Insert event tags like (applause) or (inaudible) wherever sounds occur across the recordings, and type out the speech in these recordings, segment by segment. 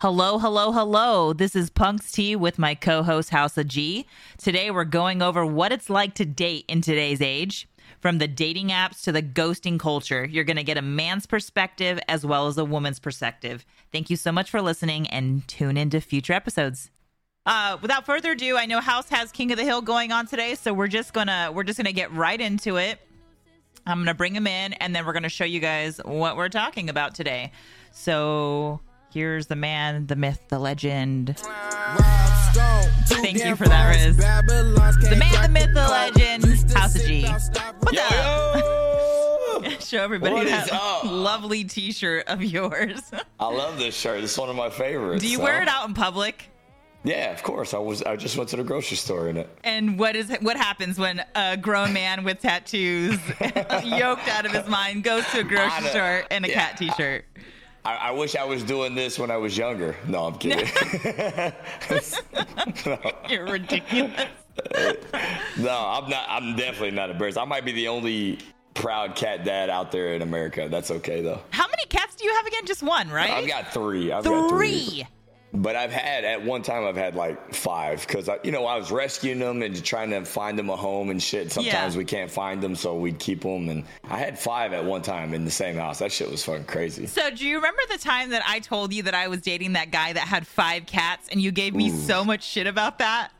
Hello, hello, hello. This is Punks T with my co host, House of G. Today, we're going over what it's like to date in today's age. From the dating apps to the ghosting culture, you're going to get a man's perspective as well as a woman's perspective. Thank you so much for listening and tune into future episodes. Uh, without further ado, I know House has King of the Hill going on today, so we're just gonna we're just gonna get right into it. I'm gonna bring him in, and then we're gonna show you guys what we're talking about today. So here's the man, the myth, the legend. Thank you for that, Riz. The man, the myth, the legend, House of G. What's Yo, up? (laughs) yo! Show everybody What that is up? (laughs) lovely T-shirt of yours. I love this shirt. It's one of my favorites. Do you so- wear it out in public? Yeah, of course. I was. I just went to the grocery store in it. And what is what happens when a grown man with tattoos, (laughs) yoked out of his mind, goes to a grocery know. store in a Yeah. cat T-shirt? I, I wish I was doing this when I was younger. No, I'm kidding. (laughs) (laughs) You're ridiculous. no, I'm not. I'm definitely not embarrassed. I might be the only proud cat dad out there in America. That's okay though. How many cats do you have again? Just one, right? I've got three. I've got three. But I've had at one time I've had like five because I, you know, I was rescuing them and trying to find them a home and shit. Sometimes Yeah. we can't find them, so we'd keep them. And I had five at one time in the same house. That shit was fucking crazy. So, do you remember the time that I told you that I was dating that guy that had five cats, and you gave me so much shit about that?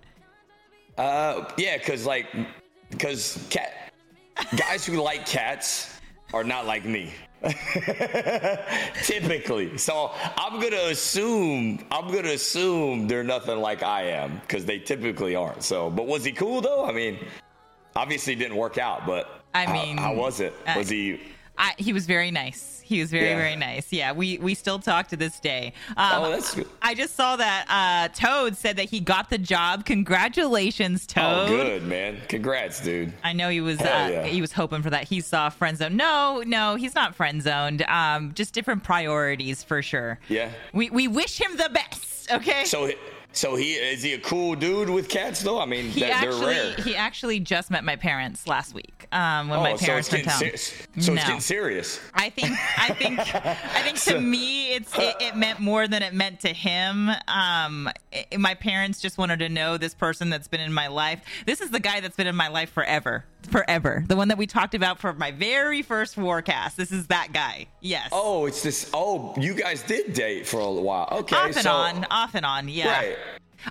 Uh, yeah, because like, because cat guys who like cats are not like me. (laughs) Typically, so I'm gonna assume I'm gonna assume they're nothing like I am because they typically aren't. So, but was he cool though? I mean, obviously it didn't work out, but I mean, how, was it? uh, Was he? I, he was very nice. He was very, Yeah. very nice. Yeah, we we still talk to this day. Um, Oh, that's good. I just saw that uh, Toad said that he got the job. Congratulations, Oh, Toad. good man. Congrats, dude. I know he was uh, yeah. he was hoping for that. He saw friend zone. No, no, he's not friend zoned. Um, just different priorities for sure. Yeah. We we wish him the best. Okay. So, so he is he a cool dude with cats though? I mean, he they're, they're rare. he actually just met my parents last week. Um, when oh, my parents it's were in getting town. ser- so it's getting serious. I think I think I think to (laughs) me it's it, it meant more than it meant to him. Um, i my parents just wanted to know this person that's been in my life. This is the guy that's been in my life forever, forever. The one that we talked about for my very first Warcast. This is that guy. Yes. Oh, it's this. Oh, you guys did date for a while. Okay, off and so, on, off and on. Yeah. Right.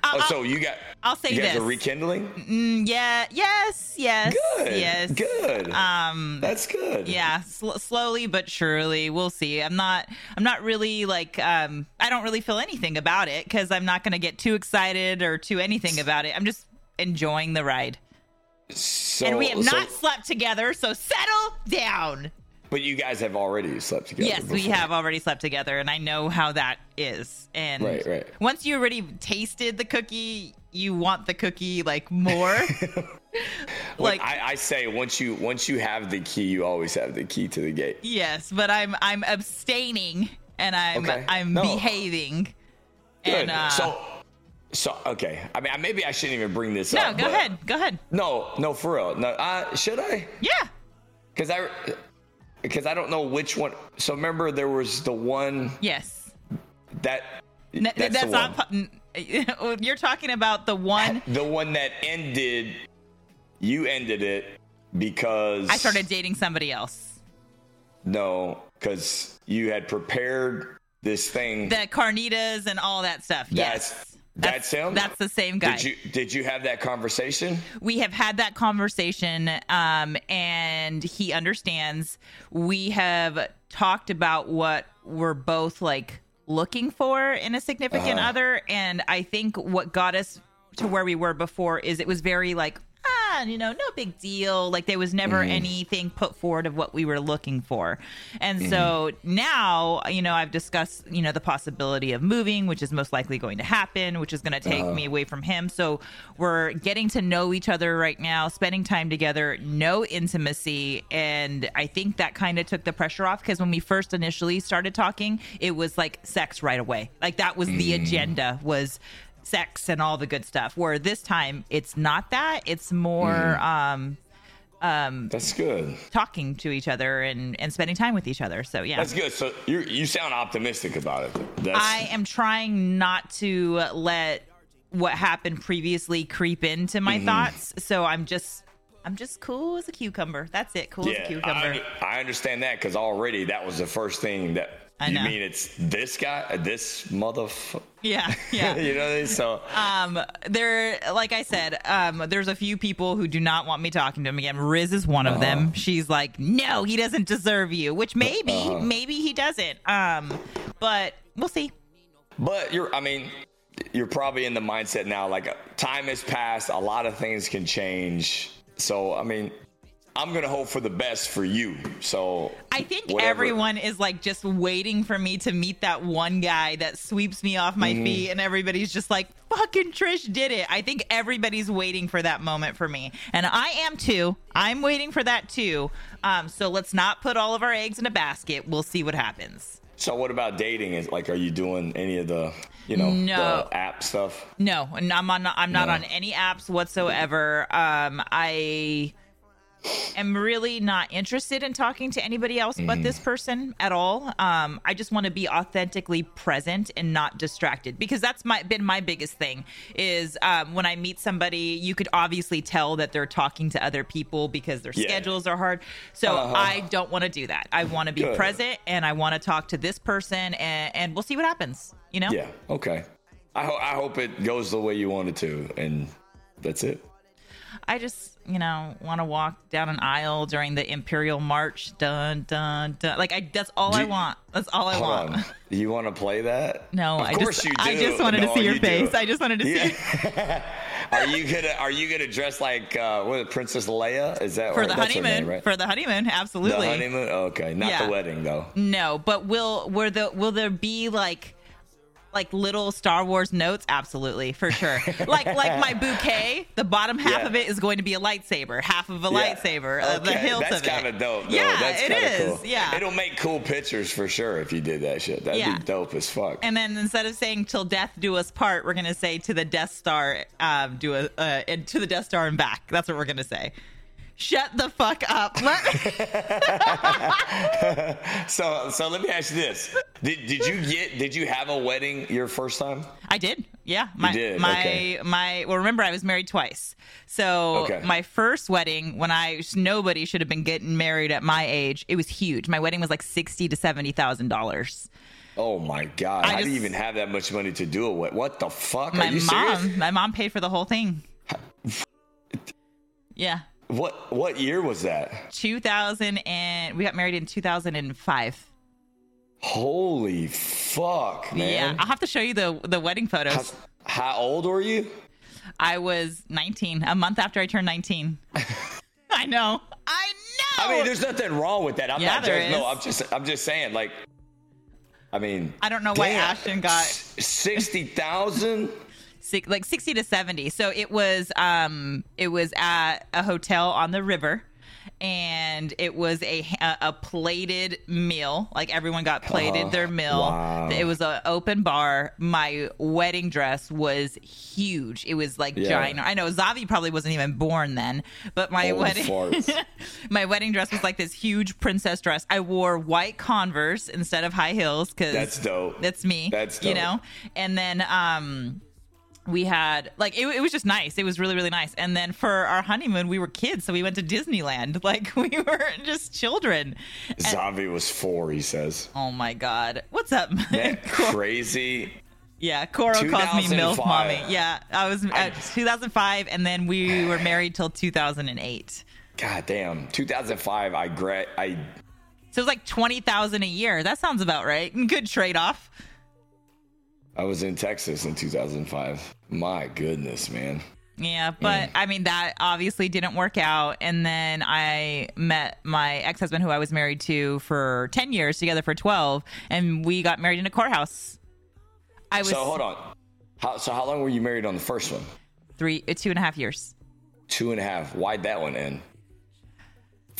I'll- oh, so you got. I'll say you guys this. are rekindling. Mm, yeah. Yes. Yes. Good. Yes. Good. Um. That's good. yeah sl- slowly but surely we'll see i'm not i'm not really like um i don't really feel anything about it because i'm not going to get too excited or too anything about it i'm just enjoying the ride So, and we have so- not slept together so settle down But you guys have already slept together. yes we have already slept together and i know how that is and Right, right. once you already tasted the cookie you want the cookie like more (laughs) (laughs) like I, I say, once you once you have the key, you always have the key to the gate. Yes, but I'm I'm abstaining and I'm Okay. I'm No. behaving. Good. And uh, so, so okay. I mean, maybe I shouldn't even bring this no, up. No, go ahead, go ahead. No, no, for real. No, uh, should I? Yeah, Because I, because I don't know which one. So remember, there was the one yes. that. N- that's, that's not. one. pu- (laughs) n- (laughs) You're talking about the one (laughs) the one that ended. You ended it because I started dating somebody else. No, because you had prepared this thing. The carnitas and all that stuff. That's- yes. That's him? That's the same guy. Did you did you have that conversation? we have had that conversation um, and he understands we have talked about what we're both like looking for in a significant Uh-huh. other and i think what got us to where we were before is it was very like you know no big deal like there was never Mm-hmm. anything put forward of what we were looking for and Mm-hmm. so now you know i've discussed you know the possibility of moving which is most likely going to happen which is going to take Uh-huh. me away from him so we're getting to know each other right now spending time together no intimacy and i think that kind of took the pressure off because when we first initially started talking it was like sex right away like that was the agenda was sex and all the good stuff where this time it's not that it's more um um, That's good. talking to each other and and spending time with each other. So yeah. That's good. So you you sound optimistic about it. That's, I am trying not to let what happened previously creep into Mm-hmm. my thoughts. So I'm just I'm just cool as a cucumber. That's it. Cool as a cucumber. I, I understand that because already that was the first thing that. I you mean it's this guy, this motherfucker? yeah, (laughs) yeah. you know what I mean? So Um, there, like I said, um, there's a few people who do not want me talking to him again. Riz is one of Uh-huh. them. She's like, no, he doesn't deserve you, which maybe, Uh-huh. maybe he doesn't. Um, but we'll see. But you're, I mean, you're probably in the mindset now. Like time has passed, a lot of things can change. So I mean, I'm gonna hope for the best for you. So I think whatever- everyone is like just waiting for me to meet that one guy that sweeps me off Mm-hmm. my feet, and everybody's just like, fucking Trish did it. I think everybody's waiting for that moment for me. And I am too. I'm waiting for that too. Um, so let's not put all of our eggs in a basket. We'll see what happens. So what about dating? Is like, are you doing any of the, you know, No. the app stuff? No, and I'm on. I'm not No. on any apps whatsoever. Um, I am really not interested in talking to anybody else but this person at all. Um, I just want to be authentically present and not distracted because that's my been my biggest thing. Is um, when I meet somebody, you could obviously tell that they're talking to other people because their Yeah. schedules are hard. So Uh-huh. I don't want to do that. I want to be Good. present and I want to talk to this person, and, and we'll see what happens. You know. Yeah. Okay. I, ho- I hope it goes the way you want it to, and that's it. I just, you know, want to walk down an aisle during the Imperial March. Dun dun dun. Like I, that's all I Do- want. That's all I want. on. You want to play that? No, of I course just, you do. I just wanted No, to see your you do. face. I just wanted to see. (laughs) Are you gonna Are you gonna dress like uh, what? Princess Leia? Is that For or the that's honeymoon, name, right? for the honeymoon, absolutely. the honeymoon. Okay, not Yeah. the wedding though. No, but will were the will there be like like little Star Wars notes? Absolutely, for sure. like like my bouquet, the bottom half Yeah. of it is going to be a lightsaber, half of a Yeah. lightsaber, uh, the hilt That's of it. That's kind of dope. Though. Yeah, that's it kinda. Cool. Yeah. it'll make cool pictures for sure if you did that shit. That'd Yeah. be dope as fuck. And then instead of saying "till death do us part," we're gonna say "to the Death Star um, do a uh, to the Death Star and back." That's what we're gonna say. Shut the fuck up. Let- (laughs) so, so let me ask you this: Did did you get? Did you have a wedding your first time? I did. Yeah. My did? my Okay. my well remember I was married twice. So Okay. my first wedding when I nobody should have been getting married at my age, it was huge. My wedding was like sixty to seventy thousand dollars. Oh my god! I How do you just- even have that much money to do a wedding? What the fuck? My Are you mom serious? my mom paid for the whole thing. Yeah. What what year was that? Two thousand and we got married in two thousand and five. Holy fuck, man! Yeah, I'll have to show you the the wedding photos. How, how old were you? I was 19, a month after I turned 19. (laughs) I know. I know. I mean, there's nothing wrong with that. I'm Yeah, not judging. No. I'm just I'm just saying, like, I mean, I don't know why damn, Ashton got s- sixty thousand. Six, like 60 to 70. So it was um it was at a hotel on the river and it was a a, plated meal. Like everyone got plated Oh, their meal. wow. It was an open bar. My wedding dress was huge. It was like Yeah. giant. I know Zavi probably wasn't even born then, but my Holy wedding (laughs) my wedding dress was like this huge princess dress. I wore white Converse instead of high heels because That's dope. That's me. That's dope. you know. And then um, we had like it, it was just nice. It was really really nice. And then for our honeymoon, we were kids, so we went to Disneyland. (laughs) Like we were just children. And- Zavi was four. He says. oh my god, what's up? (laughs) That crazy. yeah, Coro calls me MILF mommy. Yeah, I was at 2005, and then we were married till 2008. God damn. 2005. I gra- I So it was like twenty thousand a year. That sounds about right. Good trade off. I was in Texas in 2005. My goodness, man. Yeah, but I mean that obviously didn't work out. And then I met my ex husband, who I was married to for ten years, together for twelve, and we got married in a courthouse. I was So hold on. How, so how long were you married on the first one? three, uh, two and a half years. Two and a half. Why'd that one end?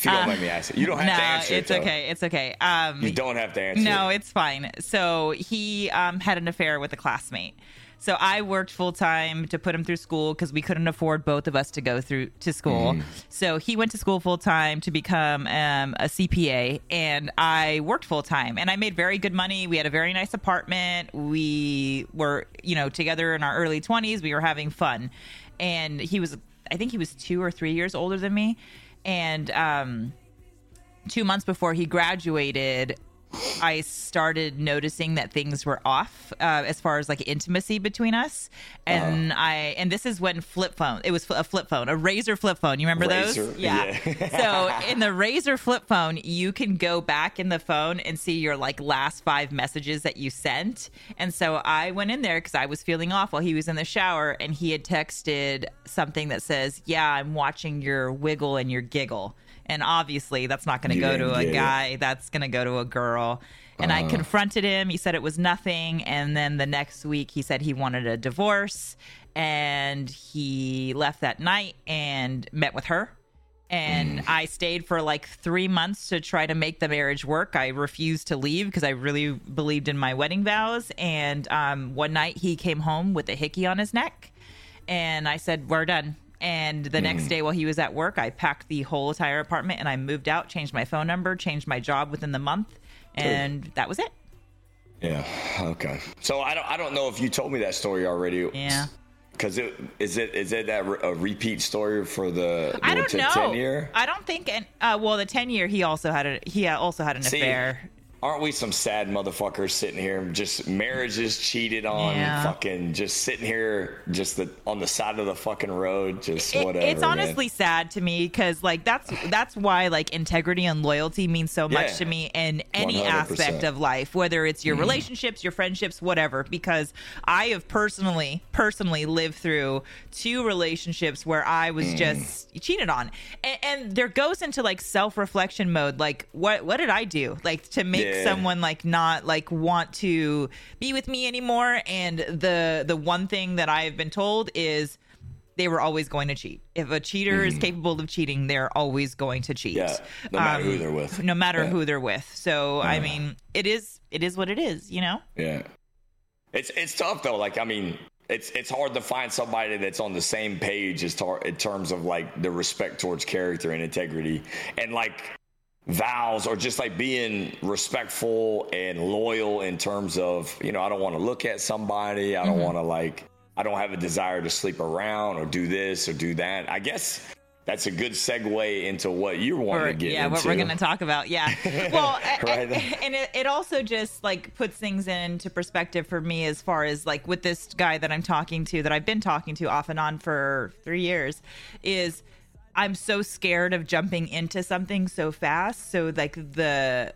If you don't Uh, mind me asking, you don't have no, to answer. it's it, okay. It's okay. Um, You don't have to answer. No, it. it's fine. So he um, had an affair with a classmate. So I worked full time to put him through school because we couldn't afford both of us to go through to school. So he went to school full time to become um, a CPA, and I worked full time. And I made very good money. We had a very nice apartment. We were, you know, together in our early twenties. We were having fun, and he was, I think he was two or three years older than me, and um, two months before he graduated, I started noticing that things were off uh, as far as like intimacy between us, and I and this is when flip phone. It was a flip phone, a Razr flip phone. You remember Razr, those? yeah. (laughs) so in the Razr flip phone, you can go back in the phone and see your like last five messages that you sent. And so I went in there because I was feeling off while he was in the shower, and he had texted something that says, "Yeah, I'm watching your wiggle and your giggle." And obviously, that's not going to go to a guy. That's going to go to a girl. And I confronted him. He said it was nothing. And then the next week, he said he wanted a divorce. And he left that night and met with her. And I stayed for like three months to try to make the marriage work. I refused to leave because I really believed in my wedding vows. And um, one night he came home with a hickey on his neck. And I said, We're done. And the next day, while he was at work, I packed the whole entire apartment and I moved out, changed my phone number, changed my job within the month. And that was it. Yeah. Okay. So I don't. I don't know if you told me that story already. Yeah. Because it is it is it that re- a repeat story for the I don't know. ten year? I don't think. And uh, well, the ten year, he also had a he also had an See, affair. Aren't we some sad motherfuckers sitting here? Just marriages cheated on, Yeah. fucking just sitting here, just the, on the side of the fucking road, just It- whatever. it's man. honestly sad to me because like that's that's why like integrity and loyalty means so much Yeah. to me in any 100%. aspect of life whether it's Mm-hmm. your relationships your friendships whatever because i have personally personally lived through two relationships where i Mm. was just cheated on and, and there goes into like self-reflection mode like what what did i do like to make Yeah. Someone like not like want to be with me anymore and the the one thing that i've been told is they were always going to cheat. If a cheater is capable of cheating, they're always going to cheat. Mm-hmm. Yeah, no matter who they're with. No matter Yeah. who they're with. So I mean, it is it is what it is, you know? Yeah. It's it's tough though. Like I mean, it's it's hard to find somebody that's on the same page as tar- in terms of like the respect towards character and integrity and like vows or just like being respectful and loyal in terms of you know I don't want to look at somebody. I don't Mm-hmm. want to like I don't have a desire to sleep around or do this or do that. I guess. That's a good segue into what you're wanting to get into. yeah, into. what we're going to talk about. Yeah. (laughs) Well, Right. (laughs) and it, it also just like puts things into perspective for me as far as like with this guy that I'm talking to, that I've been talking to off and on for three years, is I'm so scared of jumping into something so fast. So, like, the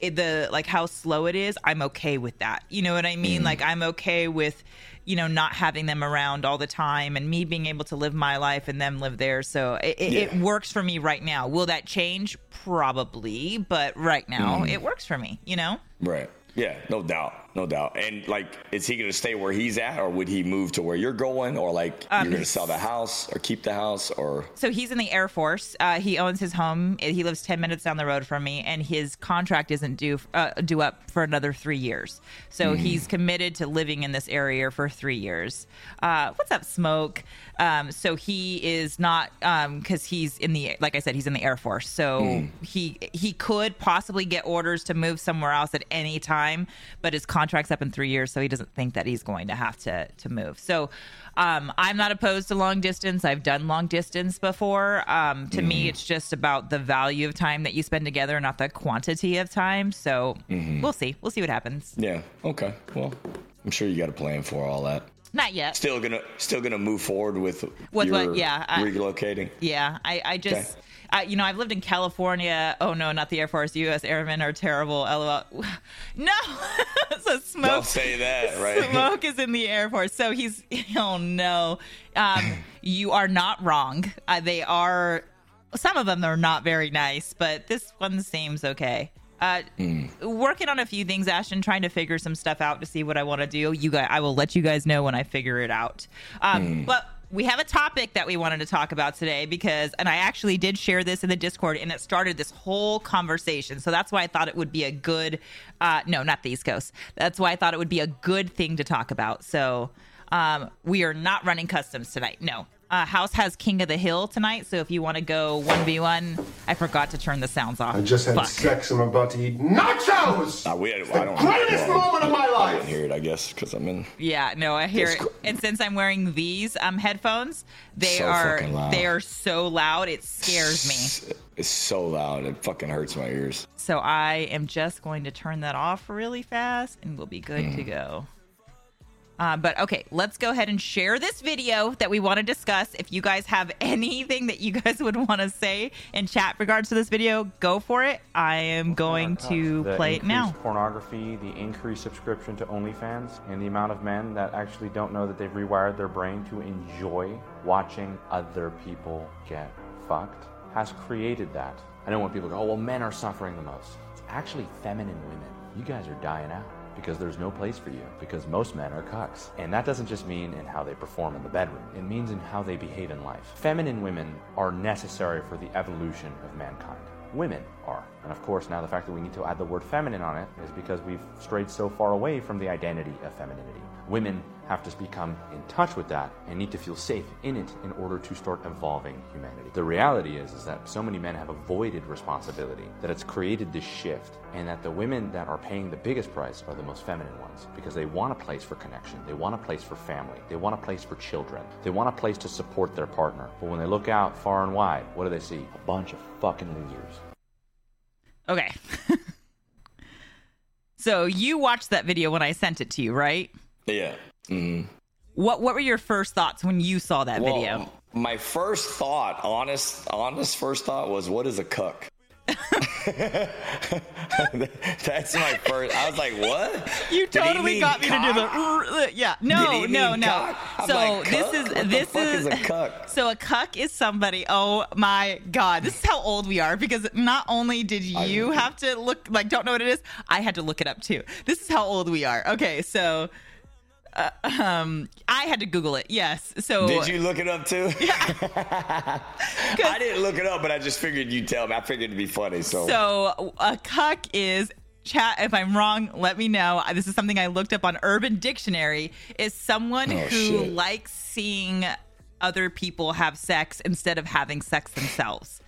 the like how slow it is i'm okay with that. You know what i mean? Mm. Like i'm okay with you know not having them around all the time and me being able to live my life and them live theirs. So it, it, it works for me right now. Will that change? Probably. But right now mm. it works for me you know? Right. Yeah, no doubt. No doubt. And like, is he going to stay where he's at or would he move to where you're going or like Um, you're going to sell the house or keep the house or. so he's in the Air Force. Uh, he owns his home. He lives ten minutes down the road from me, and his contract isn't due uh, due up for another three years. So he's committed to living in this area for three years. Uh, what's up, Smoke? Um, so he is not because he's in the like I said, he's in the Air Force. So he he could possibly get orders to move somewhere else at any time, but his contract's up in three years, so he doesn't think that he's going to have to to move. So um, I'm not opposed to long distance. I've done long distance before. Um, to me, it's just about the value of time that you spend together, not the quantity of time. So we'll see. We'll see what happens. Yeah. Okay. Well, I'm sure you got a plan for all that. Not yet. Still gonna, still gonna move forward with With your what? Yeah, I- relocating. Yeah, I, I just, Okay. You know, I've lived in California. Oh no, not the Air Force. U.S. Airmen are terrible. LOL. (laughs) No, (laughs) so smoke. Don't say that, (laughs) right? Smoke is in the Air Force, so he's. Oh no, um, you are not wrong. Uh, they are. Some of them are not very nice, but this one seems okay. Uh, working on a few things, Ashton, trying to figure some stuff out to see what I want to do. You guys, I will let you guys know when I figure it out. Um, But we have a topic that we wanted to talk about today because, and I actually did share this in the Discord, and it started this whole conversation. So that's why I thought it would be a good, uh, no, not the East Coast. That's why I thought it would be a good thing to talk about. So um, we are not running customs tonight. No, uh, House has King of the Hill tonight, so if you want to go 1v1, I forgot to turn the sounds off. I just had Fuck. sex. I'm about to eat nachos. Uh, we, I the don't greatest well, moment of my I life. didn't hear it, I guess, because I'm in. Yeah, no, I hear it. cool. And since I'm wearing these um headphones, they So are they are so loud it scares me. It's so loud. It fucking hurts my ears. So I am just going to turn that off really fast and we'll be good Hmm. to go. Uh, but okay, let's go ahead and share this video that we want to discuss. If you guys have (laughs) anything that you guys would want to say in chat regards to this video, go for it. I am going to The play it now. Pornography, the increased subscription to OnlyFans, and the amount of men that actually don't know that they've rewired their brain to enjoy watching other people get fucked has created that. I know when people go, oh, well, men are suffering the most. It's actually feminine women. You guys are dying out because there's no place for you because most men are cucks. And that doesn't just mean in how they perform in the bedroom, it means in how they behave in life. Feminine women are necessary for the evolution of mankind women are. And of course, now the fact that we need to add the word feminine on it is because we've strayed so far away from the identity of femininity. Women have to become in touch with that and need to feel safe in it in order to start evolving humanity. The reality is is that so many men have avoided responsibility that it's created this shift and that the women that are paying the biggest price are the most feminine ones because they want a place for connection, they want a place for family, they want a place for children, they want a place to support their partner. But when they look out far and wide, what do they see? A bunch of fucking losers. Okay. (laughs) so you watched that video when I sent it to you, right? Yeah. Hmm What what were your first thoughts when you saw that Well, video? my first thought, honest, honest first thought was, what is a cuck? (laughs) That's my first. I was like, what? (laughs) You totally got me to do the (laughs) yeah. No, no, no. cock? So like, this is What this is, is a cuck? So a cuck is somebody. Oh my god, this is how old we are because not only did you have to look like don't know what it is, I had to look it up too. This is how old we are. Okay, so uh, um, I had to Google it. Yes. So Did you look it up too? (laughs) (laughs) I didn't look it up, but I just figured you'd tell me. I figured it'd be funny. So, So a cuck is chat. If I'm wrong, let me know. This is something I looked up on Urban Dictionary. Is someone Oh, who shit. likes seeing other people have sex instead of having sex themselves.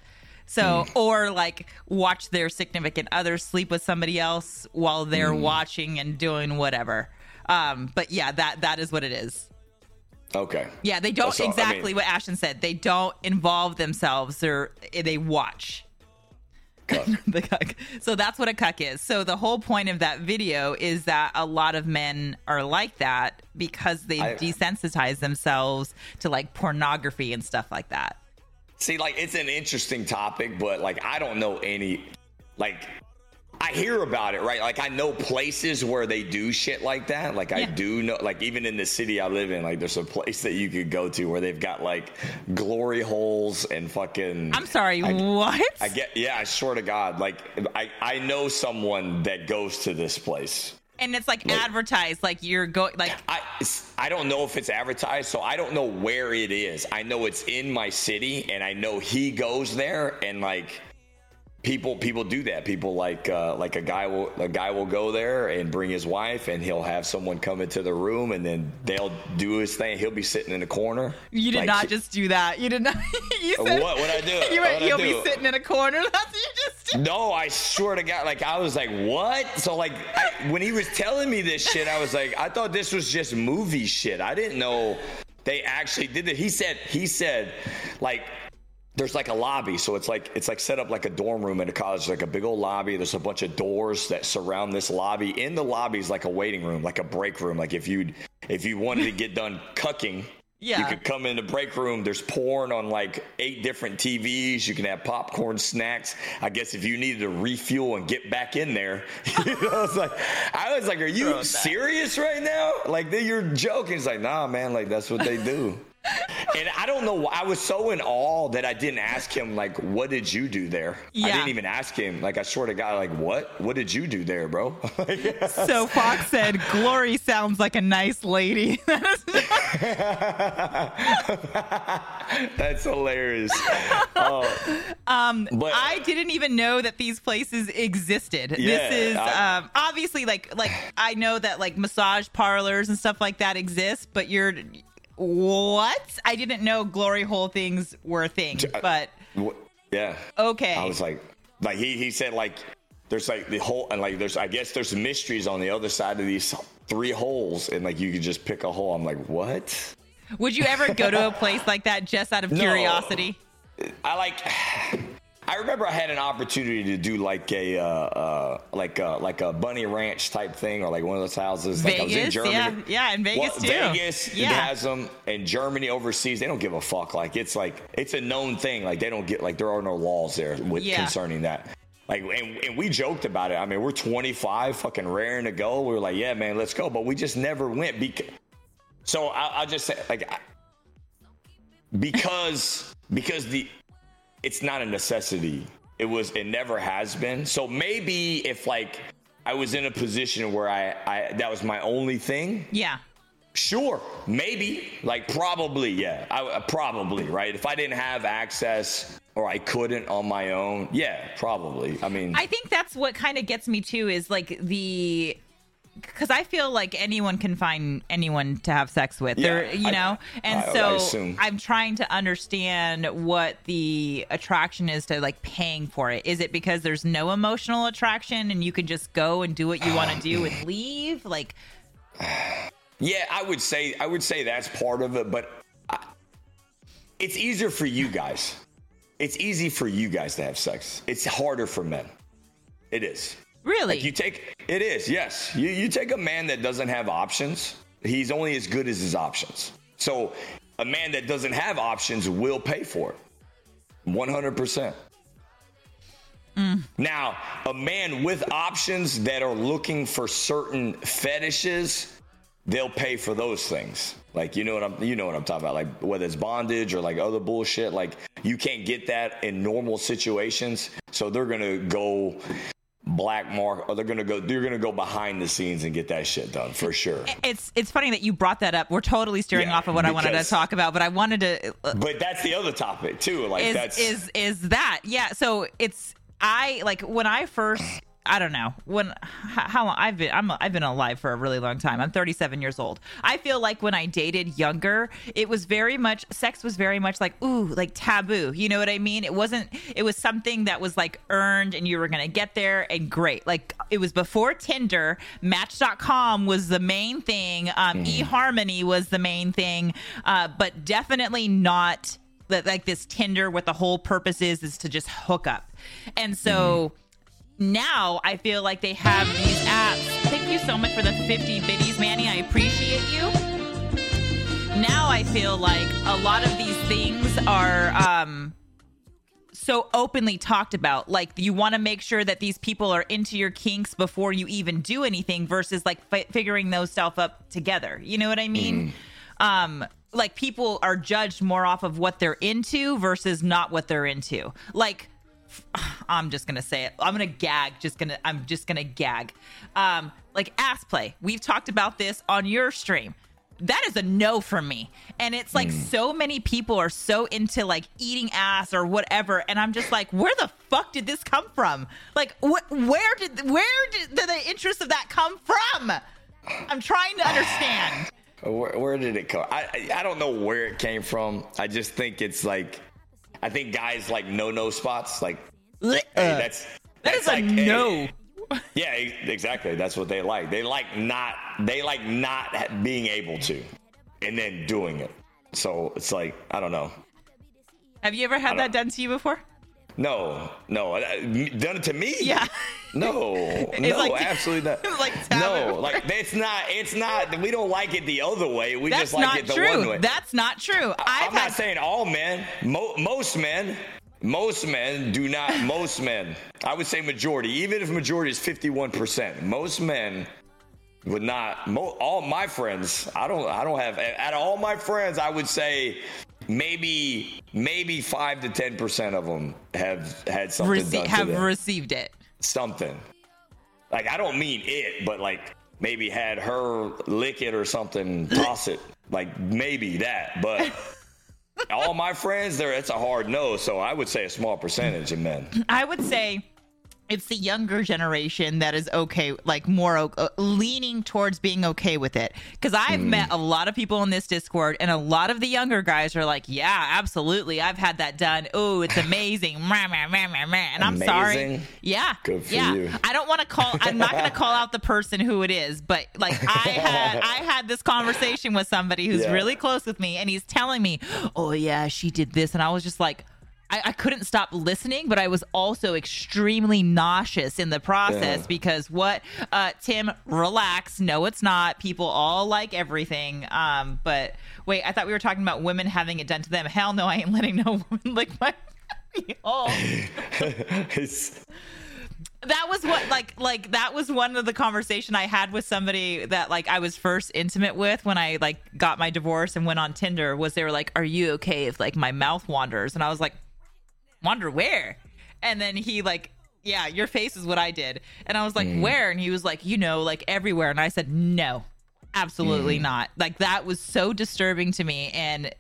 So, Hmm. or like watch their significant other sleep with somebody else while they're Hmm. watching and doing whatever. Um, but yeah, that that is what it is. okay. Yeah, they don't all- I exactly mean- what Ashton said. They don't involve themselves. They're they watch Cuck. (laughs) the cuck. So that's what a cuck is. So the whole point of that video is that a lot of men are like that because they I- desensitize themselves to like pornography and stuff like that. See, like it's an interesting topic, but like I don't know any like I hear about it, right? Like I know places where they do shit like that. Like I do know like even in the city I live in, like there's a place that you could go to where they've got like glory holes and fucking I'm sorry, I- what? I get yeah, I swear to God, like I I know someone that goes to this place. and it's like advertised, like you're going, like I I don't know if it's advertised, so I don't know where it is. I know it's in my city, and I know he goes there, and like people people do that. People like uh, like a guy will a guy will go there and bring his wife, and he'll have someone come into the room, and then they'll do his thing. He'll be sitting in the corner. you did Like, not just do that. You did not. (laughs) you said What would I do? (laughs) You went, I you'll be sitting in a corner. (laughs) That's what you just. did. No, I swear to God, like I was like, what? So like, I, when he was telling me this shit, I was like, I thought this was just movie shit. I didn't know they actually did it. He said, he said, like. There's like a lobby, so it's like it's like set up like a dorm room in a college, like a big old lobby. There's a bunch of doors that surround this lobby. In the lobby is like a waiting room, like a break room. Like if you if you wanted to get (laughs) done cucking, Yeah. you could come in the break room. There's porn on like eight different TVs. You can have popcorn, snacks. I guess if you needed to refuel and get back in there, (laughs) you know, I was like, I was like, are you serious right now? Like, then you're joking. It's like, nah, man, like that's what they do. And I don't know. I was so in awe that I didn't ask him like, "What did you do there?" I didn't even ask him. Like, I swear to God, like, what? What did you do there, bro? (laughs) So Fox said, "Glory sounds like a nice lady." (laughs) (laughs) That's hilarious. Oh, Um, But- I didn't even know that these places existed. Yeah, this is I- um, obviously like like I know that like massage parlors and stuff like that exist, but you're what? I didn't know glory hole things were a thing. Uh, but yeah. okay, I was like, like he he said like there's like the whole and like there's I guess there's mysteries on the other side of these three holes and like you could just pick a hole. I'm like, what? would you ever go to a (laughs) place like that just out of No. curiosity? I like. I remember I had an opportunity to do like a uh, uh, like a, like a bunny ranch type thing or like one of those houses. Like I was in Vegas, Germany. yeah, yeah, in Vegas Well, too. Vegas yeah. has them, and Germany overseas they don't give a fuck. Like it's like it's a known thing. Like they don't get like there are no laws there with Yeah. concerning that. Like and, and we joked about it. I mean, we're 25, fucking raring to go. We were like, yeah, man, let's go. But we just never went because. So I, I'll just say like. I, because because the it's not a necessity. It was it never has been. So maybe if like i was in a position where i i that was my only thing. Yeah. sure maybe. Like probably yeah. I, I- probably right? If i didn't have access or i couldn't on my own yeah probably. I mean I think that's what kind of gets me too is like the because I feel like anyone can find anyone to have sex with. Yeah, you I- know, and I- I so assume. I'm trying to understand what the attraction is to like paying for it. Is it because there's no emotional attraction and you can just go and do what you want to do and (sighs) leave? Like, Yeah, I would say I would say that's part of it, but I, it's easier for you guys. It's easy for you guys to have sex. It's harder for men. It is. Really? Like you take it is yes. You you take a man that doesn't have options. He's only as good as his options. So a man that doesn't have options will pay for it. One hundred percent. Hmm. Now, a man with options that are looking for certain fetishes, they'll pay for those things. Like you know what I'm you know what I'm talking about. Like whether it's bondage or like other bullshit. Like you can't get that in normal situations. So they're gonna go black mark or they're gonna go they're gonna go behind the scenes and get that shit done for sure. it's it's funny that you brought that up. We're totally steering Yeah, off of what I wanted to talk about, but I wanted to uh, uh, But that's the other topic too. Like is that's is is that yeah so it's i like when i first i don't know. When how long i've been i'm i've been alive for a really long time. I'm 37 years old. I feel like when i dated younger it was very much sex was very much like ooh like taboo. You know what i mean? It wasn't it was something that was like earned and you were gonna get there and great. Like it was before tinder. Match.com was the main thing. Um eharmony was the main thing. Uh but definitely not like this Tinder, what the whole purpose is, is to just hook up. And so now I feel like they have these apps. Thank you so much for the 50 biddies, Manny. I appreciate you. Now I feel like a lot of these things are um so openly talked about. Like you want to make sure that these people are into your kinks before you even do anything versus like fi- figuring those stuff up together. You know what I mean? Um like people are judged more off of what they're into versus not what they're into. Like (sighs) I'm just gonna say it. I'm gonna gag. Just gonna. I'm just gonna gag. Um, like ass play. We've talked about this on your stream. That is a no from me. And it's like so many people are so into like eating ass or whatever, and I'm just like, where the fuck did this come from? Like, wh- where did where did the, the interest of that come from? I'm trying to understand. (sighs) Where, where did it come? I I don't know where it came from. I just think it's like, I think guys like no no spots. Like hey, that's Uh, that's is a like, hey, no. yeah, exactly. That's what they like. They like not. They like not being able to, and then doing it. So it's like I don't know. Have you ever had that done to you before? No, no, uh, done it to me. Yeah. No, (laughs) no, like- absolutely not. (laughs) like no, like it's not. It's not. We don't like it the other way. We That's just like not it the one true. way. That's not true. I've I'm not saying all men. Mo- most men. Most men do not. (laughs) Most men. I would say majority. Even if majority is 51%. Most men would not. Mo- all my friends. I don't. I don't have. Out of all my friends, I would say maybe maybe five to 10% of them have had something rece- done have them. received it. something. Like I don't mean it, but like maybe had her lick it or something, toss it. like maybe that, but (laughs) all my friends, there it's a hard no. So I would say a small percentage of men. I would say it's the younger generation that is okay, like more uh, leaning towards being okay with it. Because I've mm. met a lot of people in this Discord, and a lot of the younger guys are like, "Yeah, absolutely, I've had that done. Oh, it's amazing." (laughs) and I'm sorry. Yeah, good for yeah. you. I don't want to call. I'm not going to call out the person who it is, but like I had, I (laughs) had this conversation with somebody who's yeah. really close with me, and he's telling me, "Oh yeah, she did this," and I was just like I, I, couldn't stop listening, but I was also extremely nauseous in the process yeah. because what, uh, Tim, relax. No, it's not. People all like everything. Um, but wait, I thought we were talking about women having it done to them. Hell no, I ain't letting no (laughs) woman lick my (laughs) oh. (laughs) that was what like like that was one of the conversation I had with somebody that like I was first intimate with when I like got my divorce and went on Tinder was they were like, Are you okay if like my mouth wanders? And I was like, wonder where and then he like yeah your face is what i did and i was like mm. where and he was like you know like everywhere and i said no absolutely mm. not like that was so disturbing to me and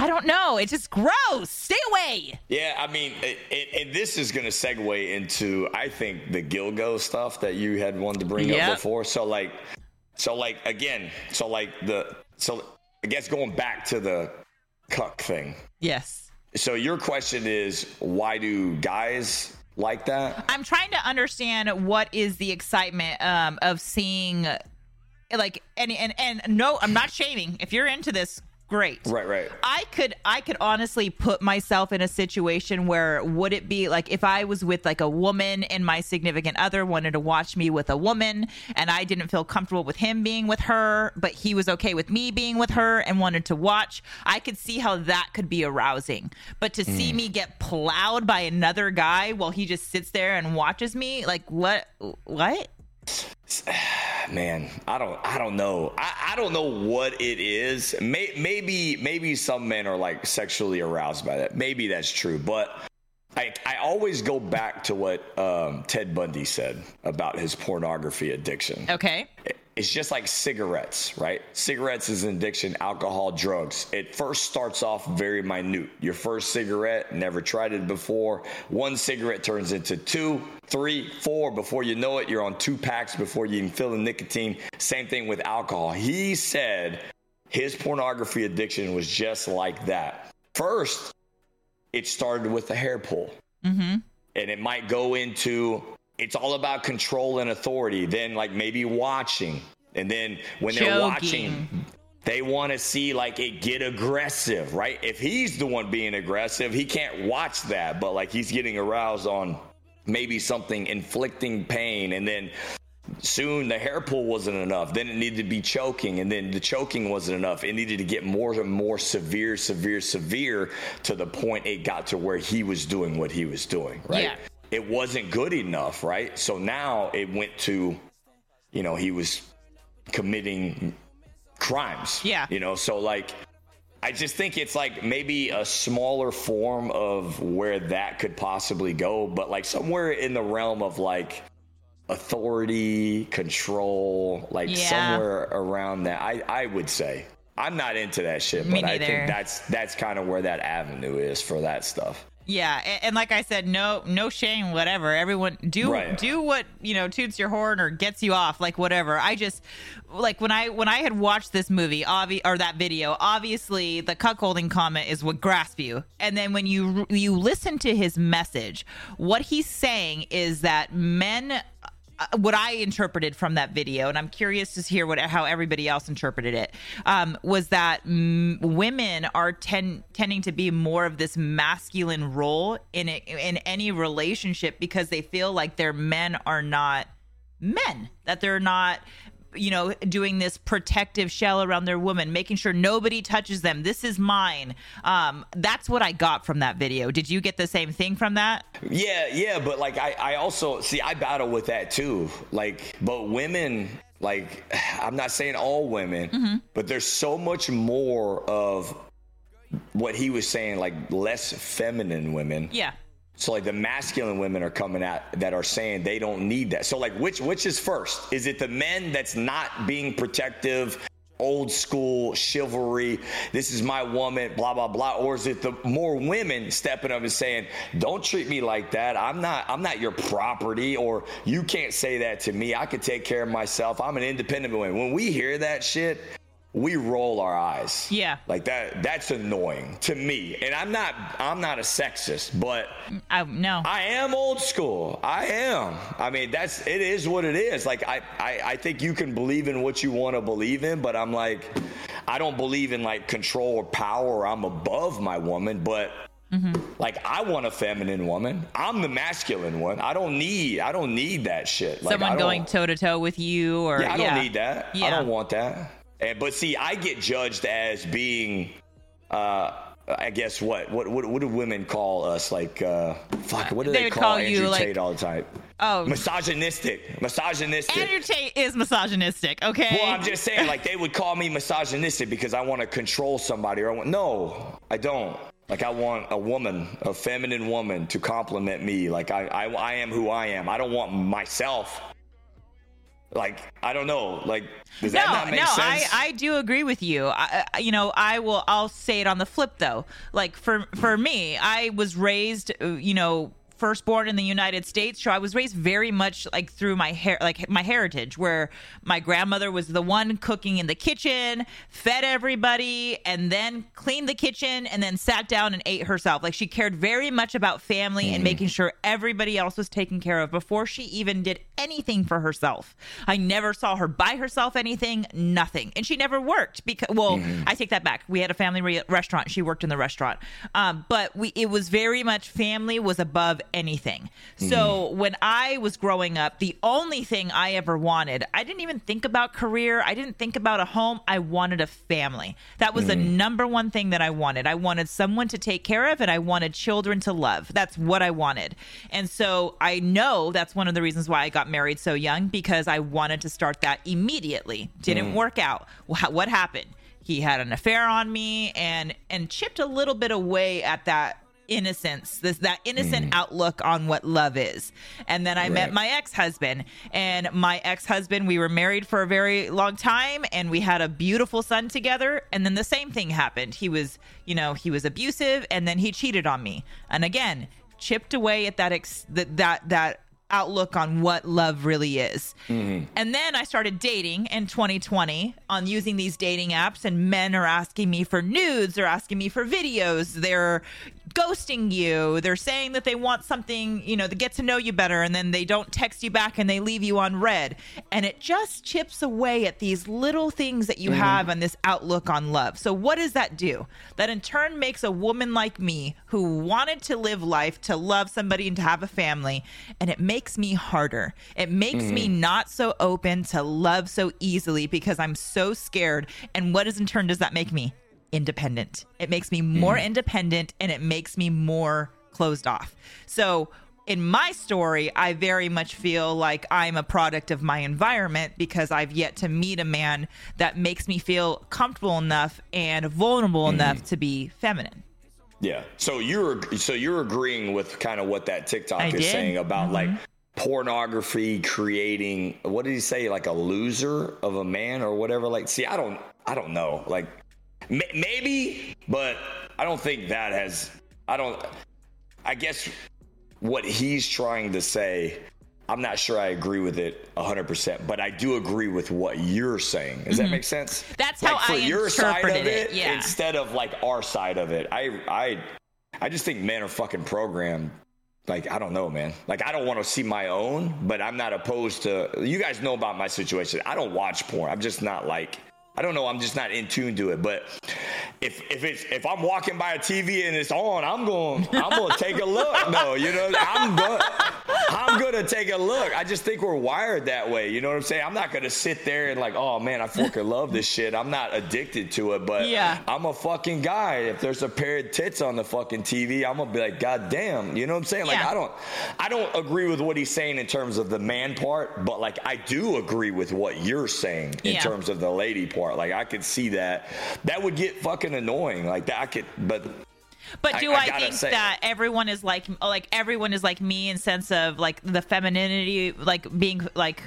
I don't know. It's just gross. Stay away. Yeah, I mean, it, it, and this is going to segue into, I think, the Gilgo stuff that you had wanted to bring yep. up before. So, like, so like again, so like the, so I guess going back to the cuck thing. Yes. So your question is why do guys like that? I'm trying to understand what is the excitement um, of seeing like and and and no, I'm not shaming. If you're into this, great. Right, right. I could I could honestly put myself in a situation where would it be like if I was with like a woman and my significant other wanted to watch me with a woman and I didn't feel comfortable with him being with her, but he was okay with me being with her and wanted to watch, I could see how that could be arousing. But to mm. see me get plowed by another guy while he just sits there and watches me, like what what? (sighs) man i don't i don't know i, I don't know what it is May, maybe maybe some men are like sexually aroused by that maybe that's true but i i always go back to what um, ted bundy said about his pornography addiction okay it's just like cigarettes, right? Cigarettes is an addiction, alcohol, drugs. It first starts off very minute. Your first cigarette, never tried it before. One cigarette turns into two, three, four. Before you know it, you're on two packs before you even feel the nicotine. Same thing with alcohol. He said his pornography addiction was just like that. First, it started with a hair pull. Mm-hmm. And it might go into it's all about control and authority. Then, like maybe watching, and then when Choking. they're watching, they want to see like it get aggressive, right? If he's the one being aggressive, he can't watch that, but like he's getting aroused on maybe something inflicting pain, and then soon the hair pull wasn't enough. Then it needed to be choking, and then the choking wasn't enough. It needed to get more and more severe, severe, severe to the point it got to where he was doing what he was doing, right? Yeah it wasn't good enough, right? So now it went to, you know, he was committing crimes. Yeah. You know, so like, I just think it's like maybe a smaller form of where that could possibly go, but like somewhere in the realm of like authority, control, like yeah. somewhere around that. I, I would say. I'm not into that shit, Me but neither. I think that's that's kind of where that avenue is for that stuff. Yeah, and, and, like I said, no, no shame, whatever. Everyone do right. do what you know toots your horn or gets you off, like whatever. I just like when I when I had watched this movie, obvi- or that video. Obviously, the cuckolding comment is what grasps you, and then when you you listen to his message, what he's saying is that men what I interpreted from that video, and I'm curious to hear what how everybody else interpreted it, um, was that m- women are ten- tending to be more of this masculine role in a, in any relationship because they feel like their men are not men, that they're not you know, doing this protective shell around their woman, making sure nobody touches them. This is mine. Um, that's what I got from that video. Did you get the same thing from that? Yeah, yeah, but like I, I also see I battle with that too. Like, but women, like (sighs) I'm not saying all women, mm-hmm. but there's so much more of what he was saying, like less feminine women. Yeah so like the masculine women are coming out that are saying they don't need that. So like which which is first? Is it the men that's not being protective old school chivalry. This is my woman, blah blah blah, or is it the more women stepping up and saying, "Don't treat me like that. I'm not. I'm not your property, or you can't say that to me. I can take care of myself. I'm an independent woman." When we hear that shit, we roll our eyes. Yeah. Like that that's annoying to me. And I'm not I'm not a sexist, but I no. I am old school. I am. I mean, that's it is what it is. Like I I, I think you can believe in what you want to believe in, but I'm like I don't believe in like control or power or I'm above my woman, but mm-hmm. Like I want a feminine woman. I'm the masculine one. I don't need. I don't need that shit. Like, Someone going toe to toe with you, or yeah, I don't need that. Yeah. I don't want that. And but see, I get judged as being, uh, I guess what what what, what do women call us? Like, uh, fuck, what do They they, call, call you, Andrew like- Tate all the time? Oh. misogynistic, misogynistic. Andrew Tate is misogynistic. Okay. well, I'm just saying, like they would call me misogynistic because I want to control somebody, or I want no, I don't. Like I want a woman, a feminine woman, to compliment me. Like I, I, I am who I am. I don't want myself. Like I don't know. Like does that no, not make no, sense? I, I do agree with you. I, I- you know, I will. I'll say it on the flip though. Like for for me, I was raised, uh, you know, firstborn in the United States, so I was raised very much like through my hair, like my heritage, where my grandmother was the one cooking in the kitchen, fed everybody, and then cleaned the kitchen, and then sat down and ate herself. Like she cared very much about family Mm. and making sure everybody else was taken care of before she even did anything for herself. I never saw her buy herself anything, nothing, and she never worked because. Well, Mm-hmm. I take that back. We had a family re- restaurant. She worked in the restaurant, um, but we it was very much family was above anything. Mm-hmm. So when I was growing up, the only thing I ever wanted, I didn't even think about career. I didn't think about a home. I wanted a family. That was the Mm-hmm. number one thing that I wanted. I wanted someone to take care of, and I wanted children to love. That's what I wanted. And so I know that's one of the reasons why I got married so young because I wanted to start that immediately. Didn't work out. What happened? He had an affair on me and and chipped a little bit away at that innocence this that innocent mm. outlook on what love is. And then i met my ex-husband and my ex-husband we were married for a very long time and we had a beautiful son together and then the same thing happened. He was you know he was abusive and then he cheated on me. And again chipped away at that ex- that that, that outlook on what love really is. Mm-hmm. And then I started dating in 2020 on using these dating apps, and men are asking me for nudes, they're asking me for videos, they're ghosting you, they're saying that they want something, you know, to get to know you better, and then they don't text you back and they leave you on red. And it just chips away at these little things that you mm-hmm. have on this outlook on love. So, what does that do? That in turn makes a woman like me who wanted to live life, to love somebody, and to have a family, and it makes me harder. It makes me mm. not so open to love so easily because I'm so scared. And what is in turn does that make me? Independent. It makes me more independent and it makes me more closed off. So, in my story, I very much feel like I'm a product of my environment because I've yet to meet a man that makes me feel comfortable enough and vulnerable enough to be feminine. Yeah. So you're so you're agreeing with kind of what that TikTok I is did. Mm-hmm. saying about like pornography creating what did he say like a loser of a man or whatever like see I don't I don't know like m- maybe but I don't think that has I don't I guess what he's trying to say I'm not sure I agree with it 100%, but I do agree with what you're saying. Does that make sense? Mm-hmm. That's like how for I your side of it, it, yeah. instead of like our side of it. I I I just think men are fucking programmed. Like I don't know, man. Like I don't want to see my own, but I'm not opposed to. You guys know about my situation. I don't watch porn. I'm just not like. I don't know. I'm just not in tune to it. But if if it's if I'm walking by a TV and it's on, I'm going. I'm gonna take a look. (laughs) No, you know, I'm going. I'm gonna take a look. I just think we're wired that way. You know what I'm saying? I'm not gonna sit there and like, oh man, I fucking (laughs) love this shit. I'm not addicted to it, but Yeah. I'm a fucking guy. If there's a pair of tits on the fucking TV, I'm gonna be like, God damn. You know what I'm saying? Like Yeah. I don't I don't agree with what he's saying in terms of the man part, but like I do agree with what you're saying in Yeah. terms of the lady part. Like I could see that. That would get fucking annoying. Like that I could but But do I I, gotta think say- that everyone is like like everyone is like me in sense of like the femininity like being like